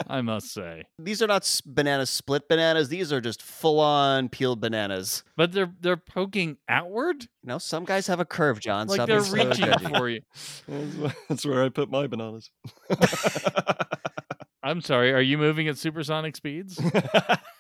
I must say, These are not banana split bananas. These are just full on peeled bananas. but they're they're poking outward, You know, some guys have a curve, John. like Stop they're being so reaching for you. That's where I put my bananas. I'm sorry. Are you moving at supersonic speeds?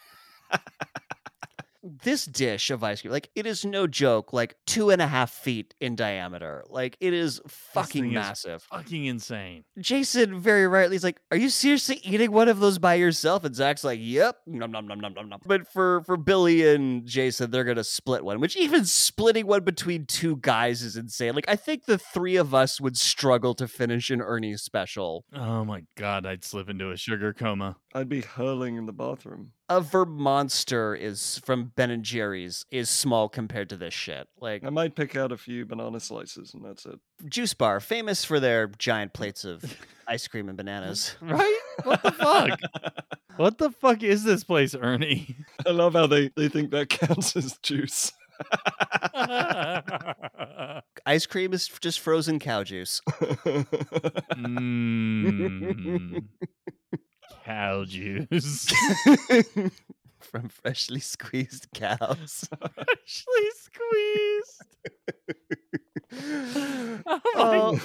This dish of ice cream, like it is no joke, like two and a half feet in diameter. Like it is fucking thing is massive. Fucking insane. Jason very rightly is like, "Are you seriously eating one of those by yourself?" And Zack's like, "Yep." Nom nom nom nom nom nom. But for for Billy and Jason, they're gonna split one. Which even splitting one between two guys is insane. Like I think the three of us would struggle to finish an Ernie special. Oh my god, I'd slip into a sugar coma. I'd be hurling in the bathroom. A Vermonster is from Ben and Jerry's is small compared to this shit. Like I might pick out a few banana slices, and that's it. Juice Bar, famous for their giant plates of ice cream and bananas. Right? What the fuck? what the fuck is this place, Ernie? I love how they, they think that counts as juice. Ice cream is just frozen cow juice. mm. Cow juice. from freshly squeezed cows. Freshly squeezed. Oh my oh.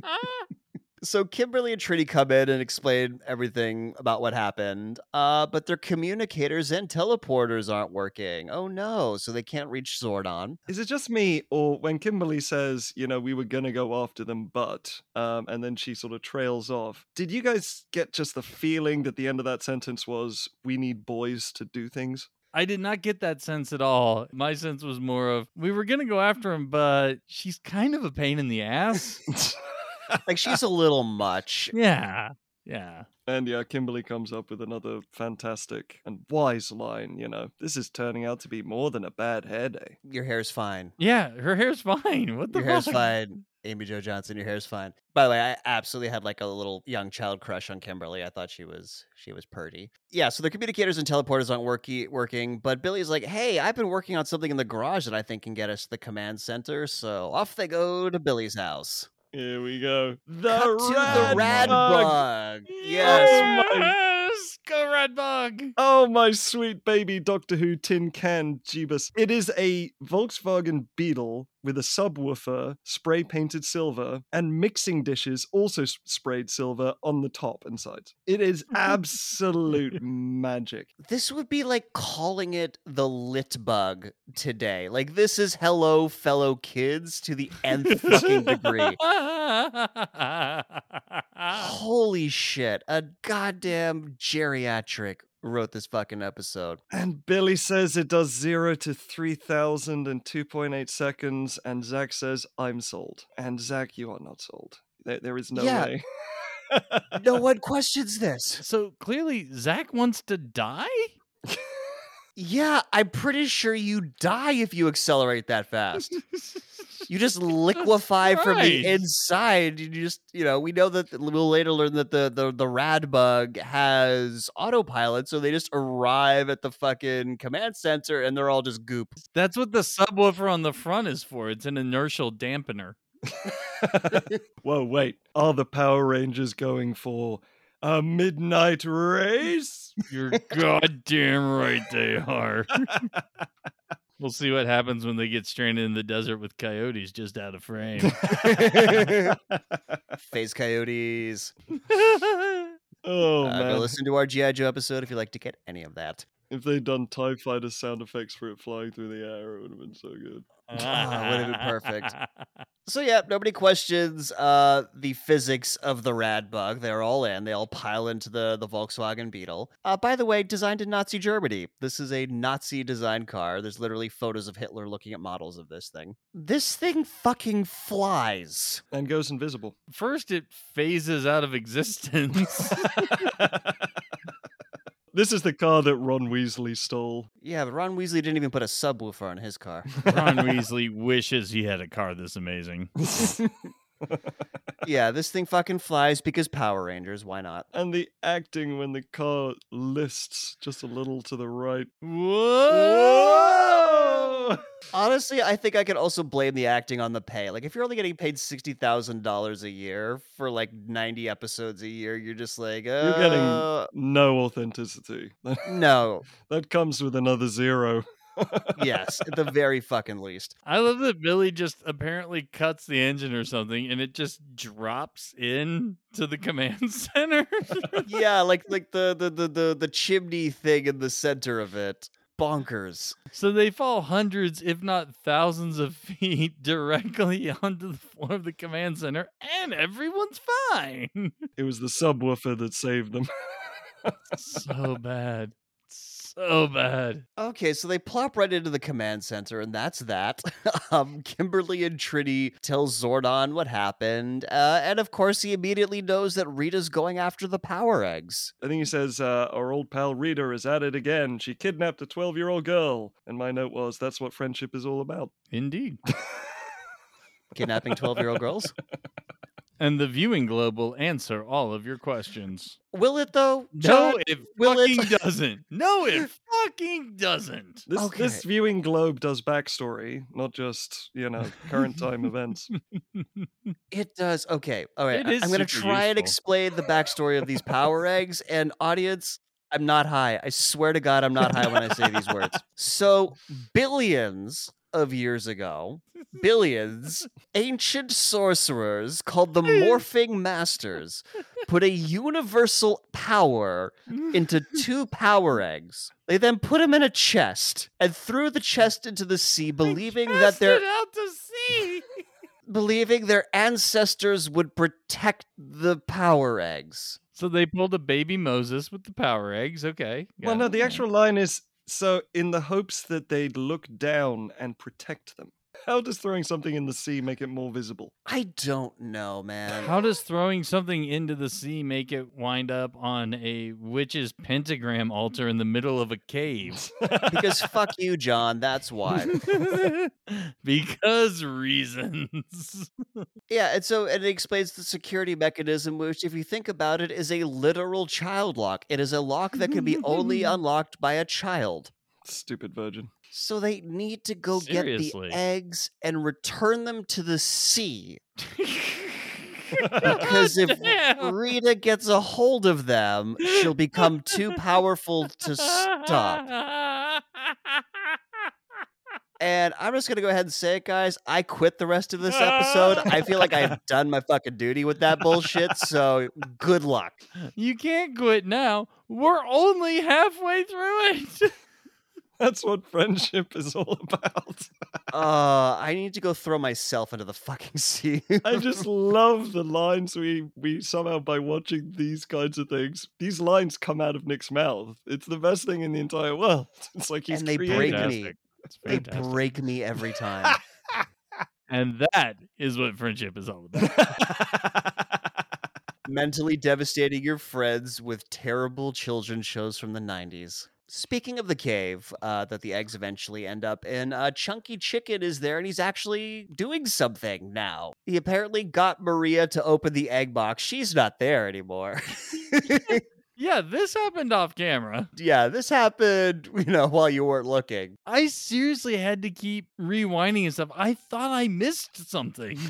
god. So Kimberly and Trini come in and explain everything about what happened, uh, but their communicators and teleporters aren't working. Oh no! So they can't reach Zordon. Is it just me, or when Kimberly says, you know, we were gonna go after them, but, um, and then she sort of trails off? Did you guys get just the feeling that the end of that sentence was, we need boys to do things? I did not get that sense at all. My sense was more of we were gonna go after him, but she's kind of a pain in the ass. Like she's a little much. yeah. Yeah. And yeah, Kimberly comes up with another fantastic and wise line. You know, this is turning out to be more than a bad hair day. Your hair's fine. Yeah, her hair's fine. What the Your hair's fine. Amy Jo Johnson, your hair's fine. By the way, I absolutely had like a little young child crush on Kimberly. I thought she was she was purty. Yeah, so the communicators and teleporters aren't worky, working, but Billy's like, "Hey, I've been working on something in the garage that I think can get us to the command center." So off they go to Billy's house. Here we go. The Cut to the rad rad bug. bug. Yes. Oh my- Yes! Go Red Bug! Oh, my sweet baby Doctor Who tin can Jeebus. It is a Volkswagen Beetle with a subwoofer spray painted silver and mixing dishes also sprayed silver on the top and sides. It is absolute magic. This would be like calling it the lit bug today. Like this is hello fellow kids to the nth fucking degree. Holy shit. A goddamn geriatric wrote this fucking episode. And Billy says it does 0 to 3,000 in 2.8 seconds, and Zack says, I'm sold. And Zack, you are not sold. There, there is no Yeah. way. No one questions this. so clearly, Zack wants to die? Yeah, I'm pretty sure you die if you accelerate that fast. You just liquefy from the inside. You just, you know, we know that we'll later learn that the the the rad bug has autopilot, so they just arrive at the fucking command center and they're all just goop. That's what the subwoofer on the front is for. It's an inertial dampener. Whoa, wait. Are the Power Rangers going for a midnight race? You're goddamn right they are. We'll see what happens when they get stranded in the desert with coyotes just out of frame. Face coyotes. oh Uh, go man! listen to our GI Joe episode if you'd like to get any of that. If they'd done Tie Fighter sound effects for it flying through the air, it would have been so good. Ah, would've been perfect. So yeah, nobody questions uh, the physics of the rad bug. They're all in. They all pile into the the Volkswagen Beetle. Uh, by the way, designed in Nazi Germany. This is a Nazi design car. There's literally photos of Hitler looking at models of this thing. This thing fucking flies. And goes invisible. First, it phases out of existence. This is the car that Ron Weasley stole. Yeah, but Ron Weasley didn't even put a subwoofer on his car. Ron Weasley wishes he had a car this amazing. yeah, this thing fucking flies because Power Rangers. Why not? And the acting when the car lists just a little to the right. Whoa! Honestly, I think I could also blame the acting on the pay. Like, if you're only getting paid sixty thousand dollars a year for like ninety episodes a year, you're just like, uh, You're getting no authenticity. no. that comes with another zero. Yes, at the very fucking least. I love that Billy just apparently cuts the engine or something and it just drops in to the command center. Yeah, like like the the the the, the chimney thing in the center of it. Bonkers. so they fall hundreds, if not thousands of feet directly onto the floor of the command center and everyone's fine. It was the subwoofer that saved them. so bad. So bad. Okay, so they plop right into the command center, and that's that. um, Kimberly and Trinity tell Zordon what happened, uh, and of course, he immediately knows that Rita's going after the power eggs. I think he says, uh, Our old pal Rita is at it again. She kidnapped a 12 year old girl. And my note was, That's what friendship is all about. Indeed. Kidnapping 12 year old girls. And the viewing globe will answer all of your questions. Will it, though? No, John? it will it- fucking doesn't. No, it fucking doesn't. This, Okay. this viewing globe does backstory, not just, you know, current time events. It does. Okay. All right. It I- is I'm going to super try and explain the backstory of these power eggs. And audience, I'm not high. I swear to God, I'm not high when I say these words. So, billions of years ago, billions, ancient sorcerers called the Morphing Masters put a universal power into two power eggs. They then put them in a chest and threw the chest into the sea, believing that Cast their it out to sea. believing their ancestors would protect the power eggs. So they pulled a baby Moses with the power eggs. Okay. well, got no, the actual line is so in the hopes that they'd look down and protect them. How does throwing something in the sea make it more visible? I don't know, man. How does throwing something into the sea make it wind up on a witch's pentagram altar in the middle of a cave? because fuck you, John. That's why. because reasons. Yeah, and so and it explains the security mechanism, which, if you think about it, is a literal child lock. It is a lock that can be only unlocked by a child. Stupid virgin. So they need to go Seriously. get the eggs and return them to the sea. Because if Damn. Rita gets a hold of them, she'll become too powerful to stop. And I'm just gonna go ahead and say it, guys. I quit the rest of this episode. I feel like I've done my fucking duty with that bullshit. So good luck. You can't quit now. We're only halfway through it. That's what friendship is all about. Uh, I need to go throw myself into the fucking sea. I just love the lines we we somehow by watching these kinds of things. These lines come out of Nick's mouth. It's the best thing in the entire world. It's like he's And they creating break me. They break me every time. And that is what friendship is all about. Mentally devastating your friends with terrible children shows from the 90s. Speaking of the cave uh, that the eggs eventually end up in, uh, Chunky Chicken is there and he's actually doing something now. He apparently got Maria to open the egg box. She's not there anymore. yeah, this happened off camera. yeah, this happened, you know, while you weren't looking. I seriously had to keep rewinding and stuff. I thought I missed something.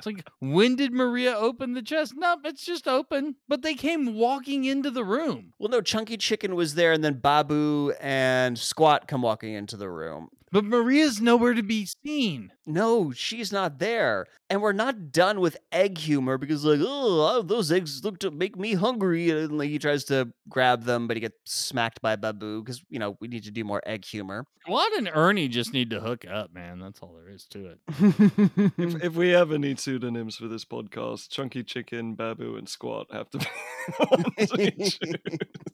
It's like, when did Maria open the chest? Nope, it's just open. But they came walking into the room. Well, no, Chunky Chicken was there, and then Baboo and Squatt come walking into the room. But Maria's nowhere to be seen. No, she's not there. And we're not done with egg humor because, like, oh, those eggs look to make me hungry. And like, he tries to grab them, but he gets smacked by Baboo because, you know, we need to do more egg humor. Squatt and Ernie just need to hook up, man. That's all there is to it. If, if we ever need pseudonyms for this podcast, Chunky Chicken, Baboo, and Squatt have to be the ones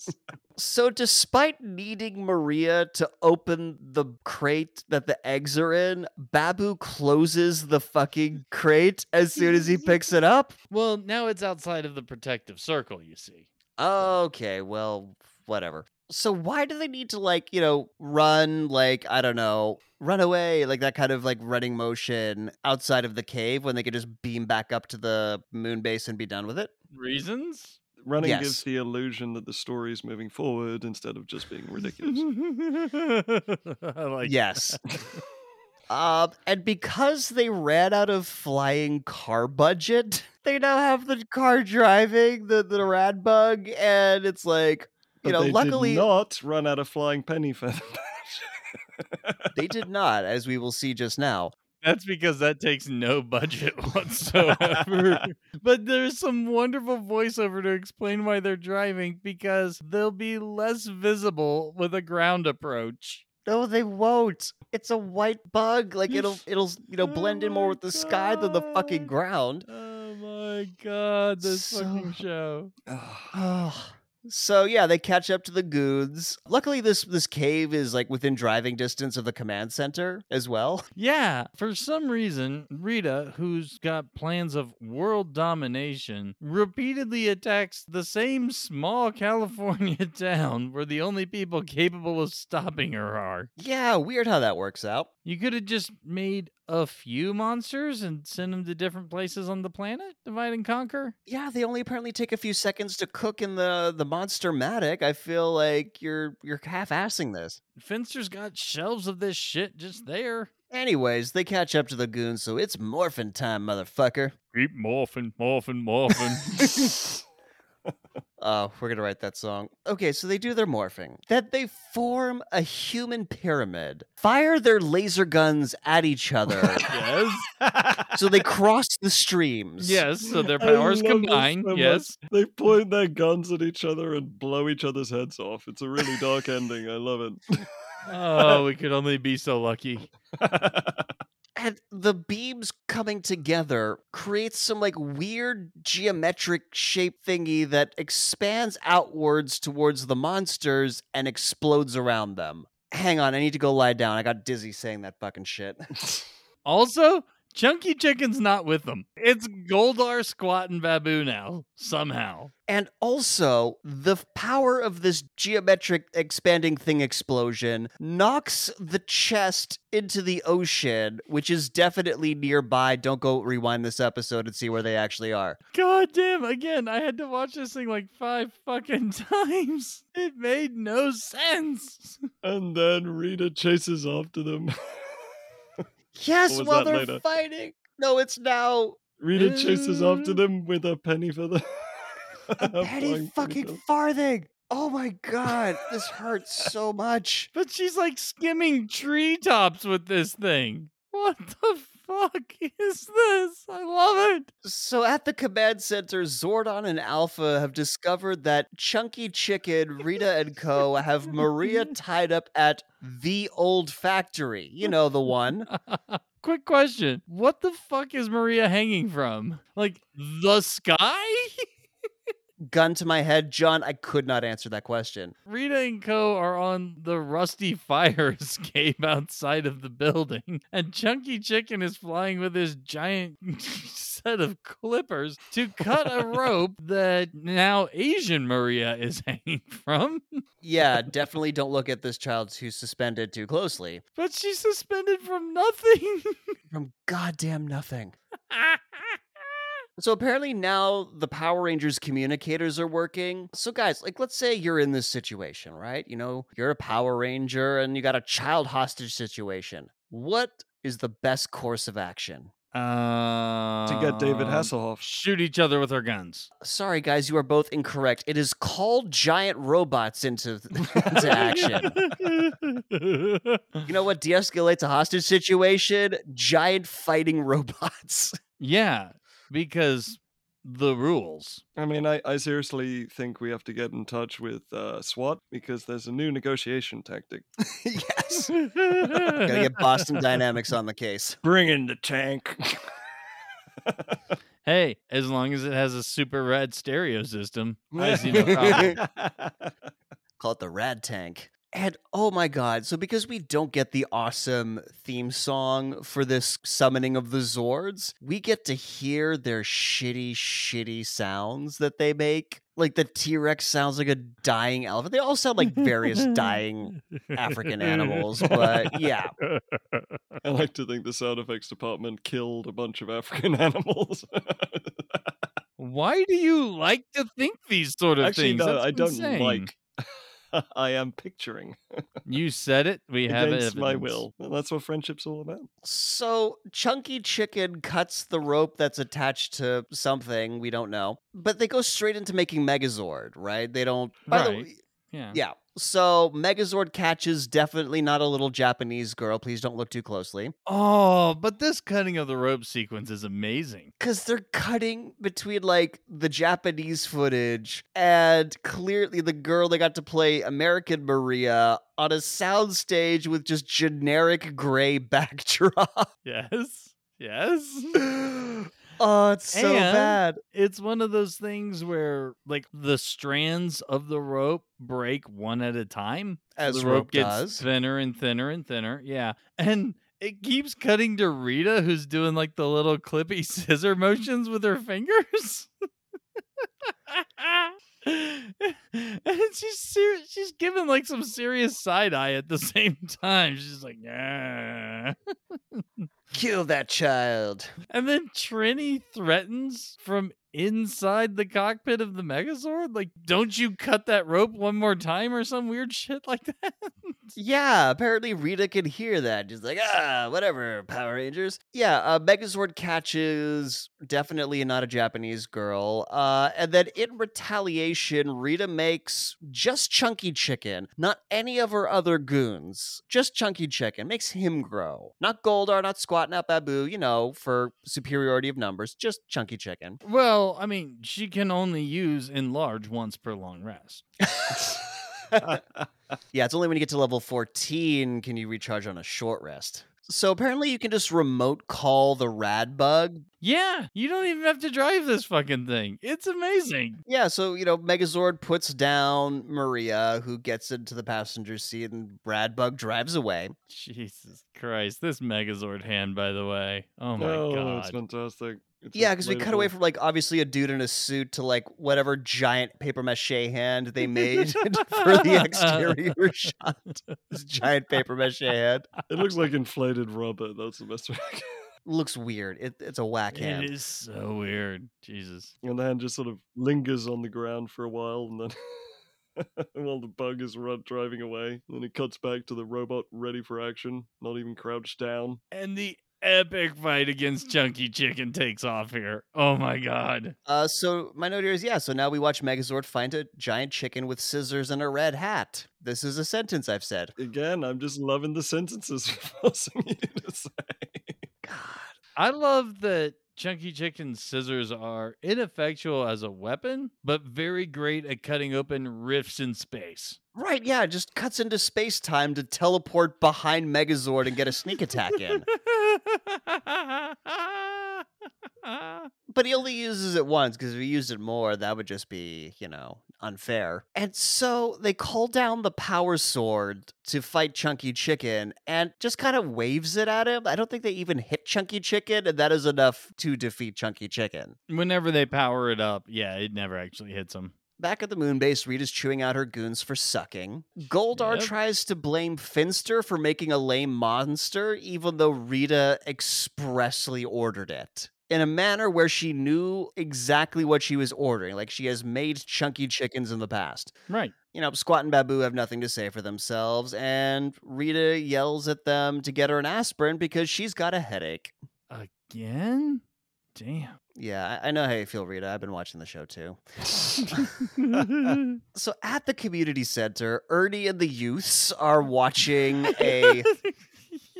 so, despite needing Maria to open the crate that the eggs are in, Baboo closes the fucking crate as soon as he picks it up. Well, now it's outside of the protective circle, you see. Okay, well, whatever. So why do they need to like, you know, run like, I don't know, run away like that kind of like running motion outside of the cave when they could just beam back up to the moon base and be done with it? Reasons? Running Yes. gives the illusion that the story is moving forward instead of just being ridiculous. Like yes. Um, and because they ran out of flying car budget, they now have the car driving the the rad bug, and it's like, you But know, they luckily did not run out of flying penny farthing. they did not, as we will see just now. That's because that takes no budget whatsoever. but there's some wonderful voiceover to explain why they're driving because they'll be less visible with a ground approach. No, they won't. It's a white bug. Like it'll it'll you know Oh blend in more oh with the sky than the fucking ground. Oh my god, this fucking So- show. Oh. So yeah, they catch up to the goons. Luckily, this this cave is like within driving distance of the command center as well. Yeah, for some reason, Rita, who's got plans of world domination, repeatedly attacks the same small California town where the only people capable of stopping her are. Yeah, weird how that works out. You could have just made a few monsters and send them to different places on the planet, divide and conquer. Yeah, they only apparently take a few seconds to cook in the the Monster-Matic. I feel like you're you're half-assing this. Finster's got shelves of this shit just there. Anyways, they catch up to the goons, so it's morphin' time, motherfucker. Keep morphing, morphing, morphing. Oh, we're gonna write that song. Okay, so they do their morphing. That they form a human pyramid, fire their laser guns at each other. Yes. so they cross the streams. yes, so their powers combine. so much. yes. They point their guns at each other and blow each other's heads off. It's a really dark ending. I love it. Oh, we could only be so lucky. And the beams coming together creates some like weird geometric shape thingy that expands outwards towards the monsters and explodes around them. Hang on, I need to go lie down. I got dizzy saying that fucking shit. Also, Chunky Chicken's not with them. It's Goldar, Squatt, and Baboo now, somehow. And also, the power of this geometric expanding thing explosion knocks the chest into the ocean, which is definitely nearby. Don't go rewind this episode and see where they actually are. God damn, again, I had to watch this thing like five fucking times. It made no sense. and then Rita chases after them. Yes, while they're later? fighting. No, it's now Rita chases after Uh. them with a penny farthing. a penny fucking farthing. Oh my god, this hurts so much. But she's like skimming treetops with this thing. What the fuck is this? I love it. So at the command center, Zordon and Alpha have discovered that Chunky Chicken, Rita and Co. have Maria tied up at the old factory. You know the one. Quick question. What the fuck is Maria hanging from? Like the sky? Gun to my head, John, I could not answer that question. Rita and Co. are on the rusty fire escape outside of the building, and Chunky Chicken is flying with his giant set of clippers to cut a rope that now Asian Maria is hanging from. Yeah, definitely don't look at this child who's suspended too closely. But she's suspended from nothing. From goddamn nothing. So apparently now the Power Rangers communicators are working. So guys, like let's say you're in this situation, right? You know, you're a Power Ranger and you got a child hostage situation. What is the best course of action? Uh, to get David Um, Hasselhoff. Shoot each other with our guns. Sorry, guys, you are both incorrect. It is called giant robots into, into action. You know what de-escalates a hostage situation? Giant fighting robots. yeah, because the rules. I mean, I, I seriously think we have to get in touch with uh, SWAT because there's a new negotiation tactic. yes. Gotta get Boston Dynamics on the case. Bring in the tank. Hey, as long as it has a super rad stereo system, I see no problem. Call it the Rad Tank. And oh my god, so because we don't get the awesome theme song for this summoning of the Zords, we get to hear their shitty, shitty sounds that they make. Like the T Rex sounds like a dying elephant. They all sound like various dying African animals, but yeah. I like to think the sound effects department killed a bunch of African animals. Why do you like to think these sort of Actually, things? no, That's I don't insane. like. I am picturing You said it. We have against my will. And that's what friendship's all about. So Chunky Chicken cuts the rope that's attached to something we don't know, but they go straight into making Megazord, right? They don't. By the way, Yeah. yeah. So Megazord catches definitely not a little Japanese girl. Please don't look too closely, Oh, but this cutting of the rope sequence is amazing. because they're cutting between like the Japanese footage and clearly the girl they got to play American Maria on a soundstage with just generic gray backdrop. Yes. Yes. oh, it's so And- bad. it's one of those things where like the strands of the rope break one at a time As the rope rope gets does. thinner and thinner and thinner yeah and it keeps cutting to rita who's doing like the little clippy scissor motions with her fingers and she's ser- she's giving like some serious side eye at the same time she's like yeah Kill that child. And then Trini threatens from inside the cockpit of the Megazord? Like, don't you cut that rope one more time or some weird shit like that? Yeah, apparently Rita can hear that. She's like, ah, whatever, Power Rangers. Yeah, uh, Megazord catches definitely not a Japanese girl. Uh, and then in retaliation, Rita makes just Chunky Chicken, not any of her other goons. Just Chunky Chicken. Makes him grow. Not Goldar, not Squatt, not Baboo, you know, for superiority of numbers. Just Chunky Chicken. well, I mean, she can only use enlarge once per long rest. Yeah, it's only when you get to level 14 can you recharge on a short rest. So apparently you can just remote call the rad bug. Yeah, you don't even have to drive this fucking thing. It's amazing. Yeah, so you know, Megazord puts down Maria, who gets into the passenger seat, and Rad Bug drives away. Jesus Christ. This Megazord hand, by the way. Oh my oh, it's god. fantastic. It's Yeah, because we cut away from like obviously a dude in a suit to like whatever giant paper mache hand they made for the exterior shot. This giant paper mache hand It looks like inflated rubber. That's the best way. Looks weird. It, it's a whack hand. It is so weird. Jesus. and the hand just sort of lingers on the ground for a while, and then while the bug is run driving away, then it cuts back to the robot ready for action, not even crouched down. And the epic fight against Chunky Chicken takes off here. Oh my god. Uh, so my note here is yeah. So now we watch Megazord find a giant chicken with scissors and a red hat. This is a sentence I've said. Again, I'm just loving the sentences forcing you to say. God. I love that Chunky Chicken's scissors are ineffectual as a weapon, but very great at cutting open rifts in space. Right, yeah, it just cuts into space time to teleport behind Megazord and get a sneak attack in. But he only uses it once because if he used it more, that would just be, you know, unfair. And so they call down the power sword to fight Chunky Chicken and just kind of waves it at him. I don't think they even hit Chunky Chicken, and that is enough to defeat Chunky Chicken. Whenever they power it up, yeah, it never actually hits them. Back at the moon base, Rita's chewing out her goons for sucking. Goldar Yep. tries to blame Finster for making a lame monster, even though Rita expressly ordered it. In a manner where she knew exactly what she was ordering, like she has made chunky chickens in the past. Right. You know, Squatt and Baboo have nothing to say for themselves, and Rita yells at them to get her an aspirin because she's got a headache. Again? damn. Yeah, I, I know how you feel, Rita. I've been watching the show too. So at the community center, Ernie and the youths are watching a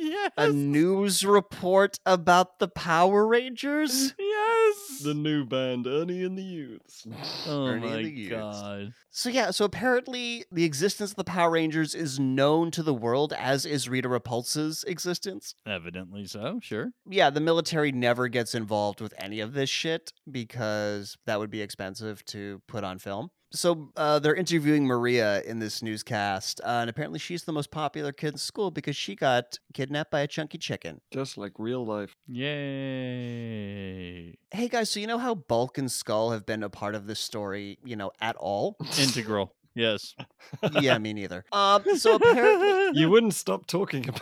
yes. a news report about the Power Rangers. yes. the new band, Ernie and the Youths. oh Ernie and my the Youths. god. So yeah, so apparently the existence of the Power Rangers is known to the world, as is Rita Repulsa's existence. Evidently so. Sure. Yeah, the military never gets involved with any of this shit because that would be expensive to put on film. So uh, they're interviewing Maria in this newscast, uh, and apparently she's the most popular kid in school because she got kidnapped by a chunky chicken. Just like real life. Yay. Hey guys, so you know how Bulk and Skull have been a part of this story, you know, at all? Integral. Yes. yeah, me neither. Um, so apparently, You wouldn't stop talking about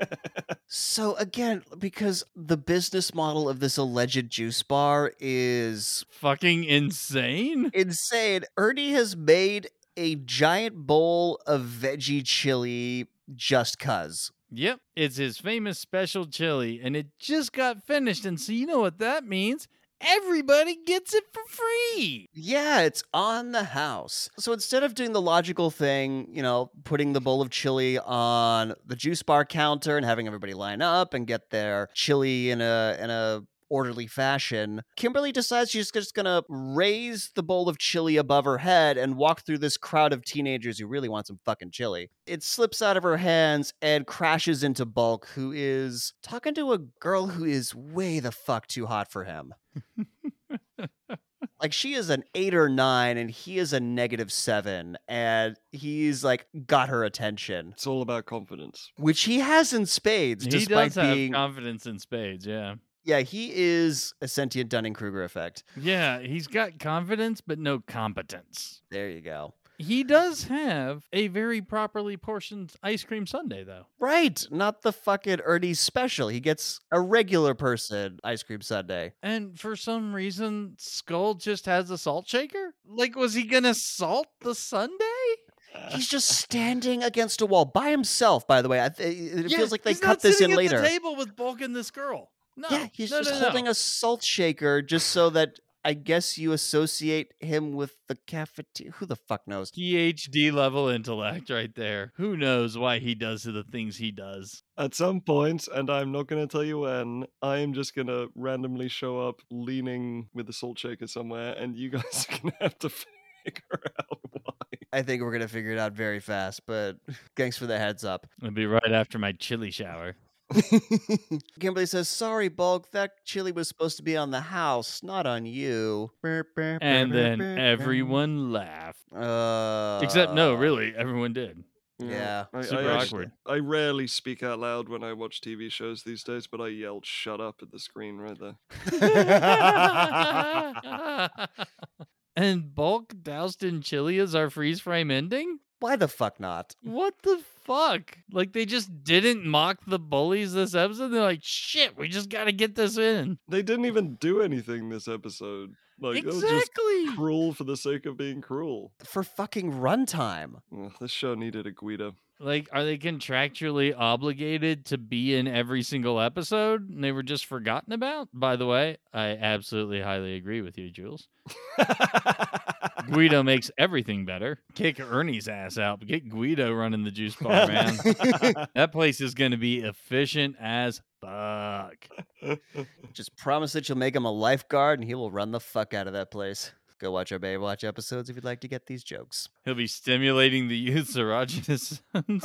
so again, because the business model of this alleged juice bar is Fucking insane. insane. Ernie has made a giant bowl of veggie chili just cuz. Yep. It's his famous special chili, and it just got finished. And so you know what that means? Everybody gets it for free. Yeah, it's on the house. So instead of doing the logical thing, you know, putting the bowl of chili on the juice bar counter and having everybody line up and get their chili in a in a orderly fashion, Kimberly decides she's just gonna raise the bowl of chili above her head and walk through this crowd of teenagers who really want some fucking chili. It slips out of her hands and crashes into Bulk, who is talking to a girl who is way the fuck too hot for him. Like she is an eight or nine and he is a negative seven and he's like got her attention It's all about confidence. which he has in spades He despite does have being confidence in spades. Yeah. yeah he is a sentient dunning-kruger effect Yeah. He's got confidence, but no competence. there you go He does have a very properly portioned ice cream sundae, though. right not the fucking ernie special he gets a regular person ice cream sundae And for some reason, Skull just has a salt shaker? Like, was he gonna salt the sundae? he's just standing against a wall by himself by the way th- it Yeah, feels like they cut this in later The table with Bulk and this girl. No, yeah he's no, just no, holding no. a salt shaker just so that I guess you associate him with the cafeteria. Who the fuck knows? PhD level intellect right there. Who knows why he does the things he does? At some point, and I'm not going to tell you when, I am just going to randomly show up leaning with a salt shaker somewhere, and you guys are going to have to figure out why. I think we're gonna figure it out very fast, but thanks for the heads up. It'll be right after my chili shower. Kimberly says, "Sorry, Bulk. That chili was supposed to be on the house, not on you." And then everyone laughed. Uh, Except, no, really, everyone did. Yeah. I, Super I, awkward. I rarely speak out loud when I watch TV shows these days, but I yelled "shut up" at the screen right there. and Bulk doused in chili as our freeze frame ending? Why the fuck not? What the fuck? Like they just didn't mock the bullies this episode. They're like, shit, we just gotta get this in. They didn't even do anything this episode. Like it was just exactly. cruel for the sake of being cruel. For fucking runtime. Ugh, this show needed a Guido. Like, are they contractually obligated to be in every single episode and they were just forgotten about? By the way, I absolutely highly agree with you, Jules. Guido makes everything better. Kick Ernie's ass out, but get Guido running the juice bar, man. that place is going to be efficient as fuck. Just promise that you'll make him a lifeguard, and he will run the fuck out of that place. Go watch our Baywatch episodes if you'd like to get these jokes. He'll be stimulating the youth's erogenous zones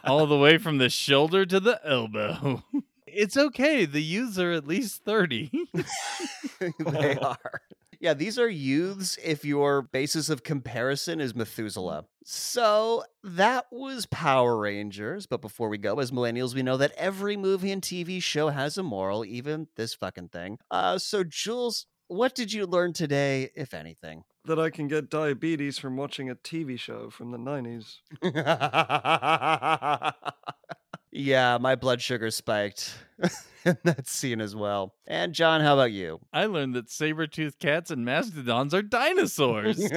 all the way from the shoulder to the elbow. It's okay. The youths are at least 30. they are. Yeah, these are youths if your basis of comparison is Methuselah. So that was Power Rangers. But before we go, as millennials, we know that every movie and TV show has a moral, even this fucking thing. Uh, so, Jules, what did you learn today, if anything? that I can get diabetes from watching a TV show from the 90s. yeah, my blood sugar spiked in that scene as well. And, John, how about you? I learned that saber-toothed cats and mastodons are dinosaurs.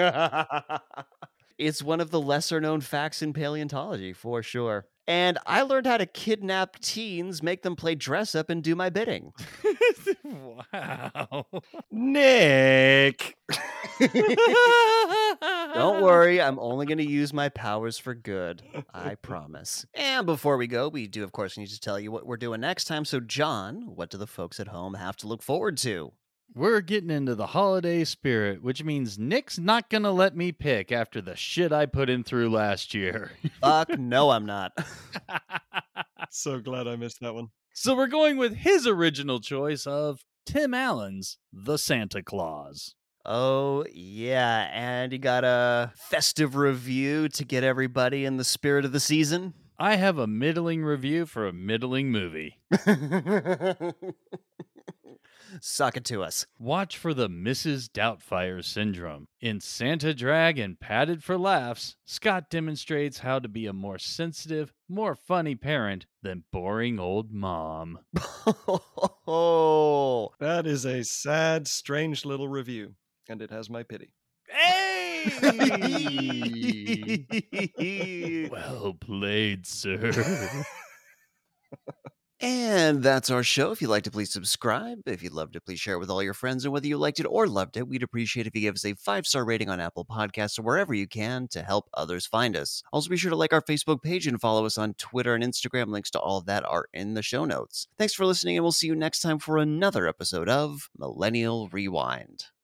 it's one of the lesser known facts in paleontology, for sure. And I learned how to kidnap teens, make them play dress up, and do my bidding. wow. Nick. Don't worry, I'm only going to use my powers for good. I promise. And before we go, we do, of course, need to tell you what we're doing next time. So, John, what do the folks at home have to look forward to? We're getting into the holiday spirit, which means Nick's not going to let me pick after the shit I put him through last year. Fuck, no, I'm not. So glad I missed that one. so we're going with his original choice of Tim Allen's The Santa Claus. Oh, yeah. And you got a festive review to get everybody in the spirit of the season? I have a middling review for a middling movie. Suck it to us. Watch for the Mrs. Doubtfire syndrome. In Santa Drag and Padded for Laughs, Scott demonstrates how to be a more sensitive, more funny parent than boring old mom. oh, That is a sad, strange little review, and it has my pity. Hey! Well played, sir. And that's our show. If you'd like to, please subscribe. If you'd love to, please share it with all your friends. And whether you liked it or loved it, we'd appreciate if you give us a five star rating on Apple Podcasts or wherever you can to help others find us. Also, be sure to like our Facebook page and follow us on Twitter and Instagram. Links to all of that are in the show notes. Thanks for listening, and we'll see you next time for another episode of Millennial Rewind.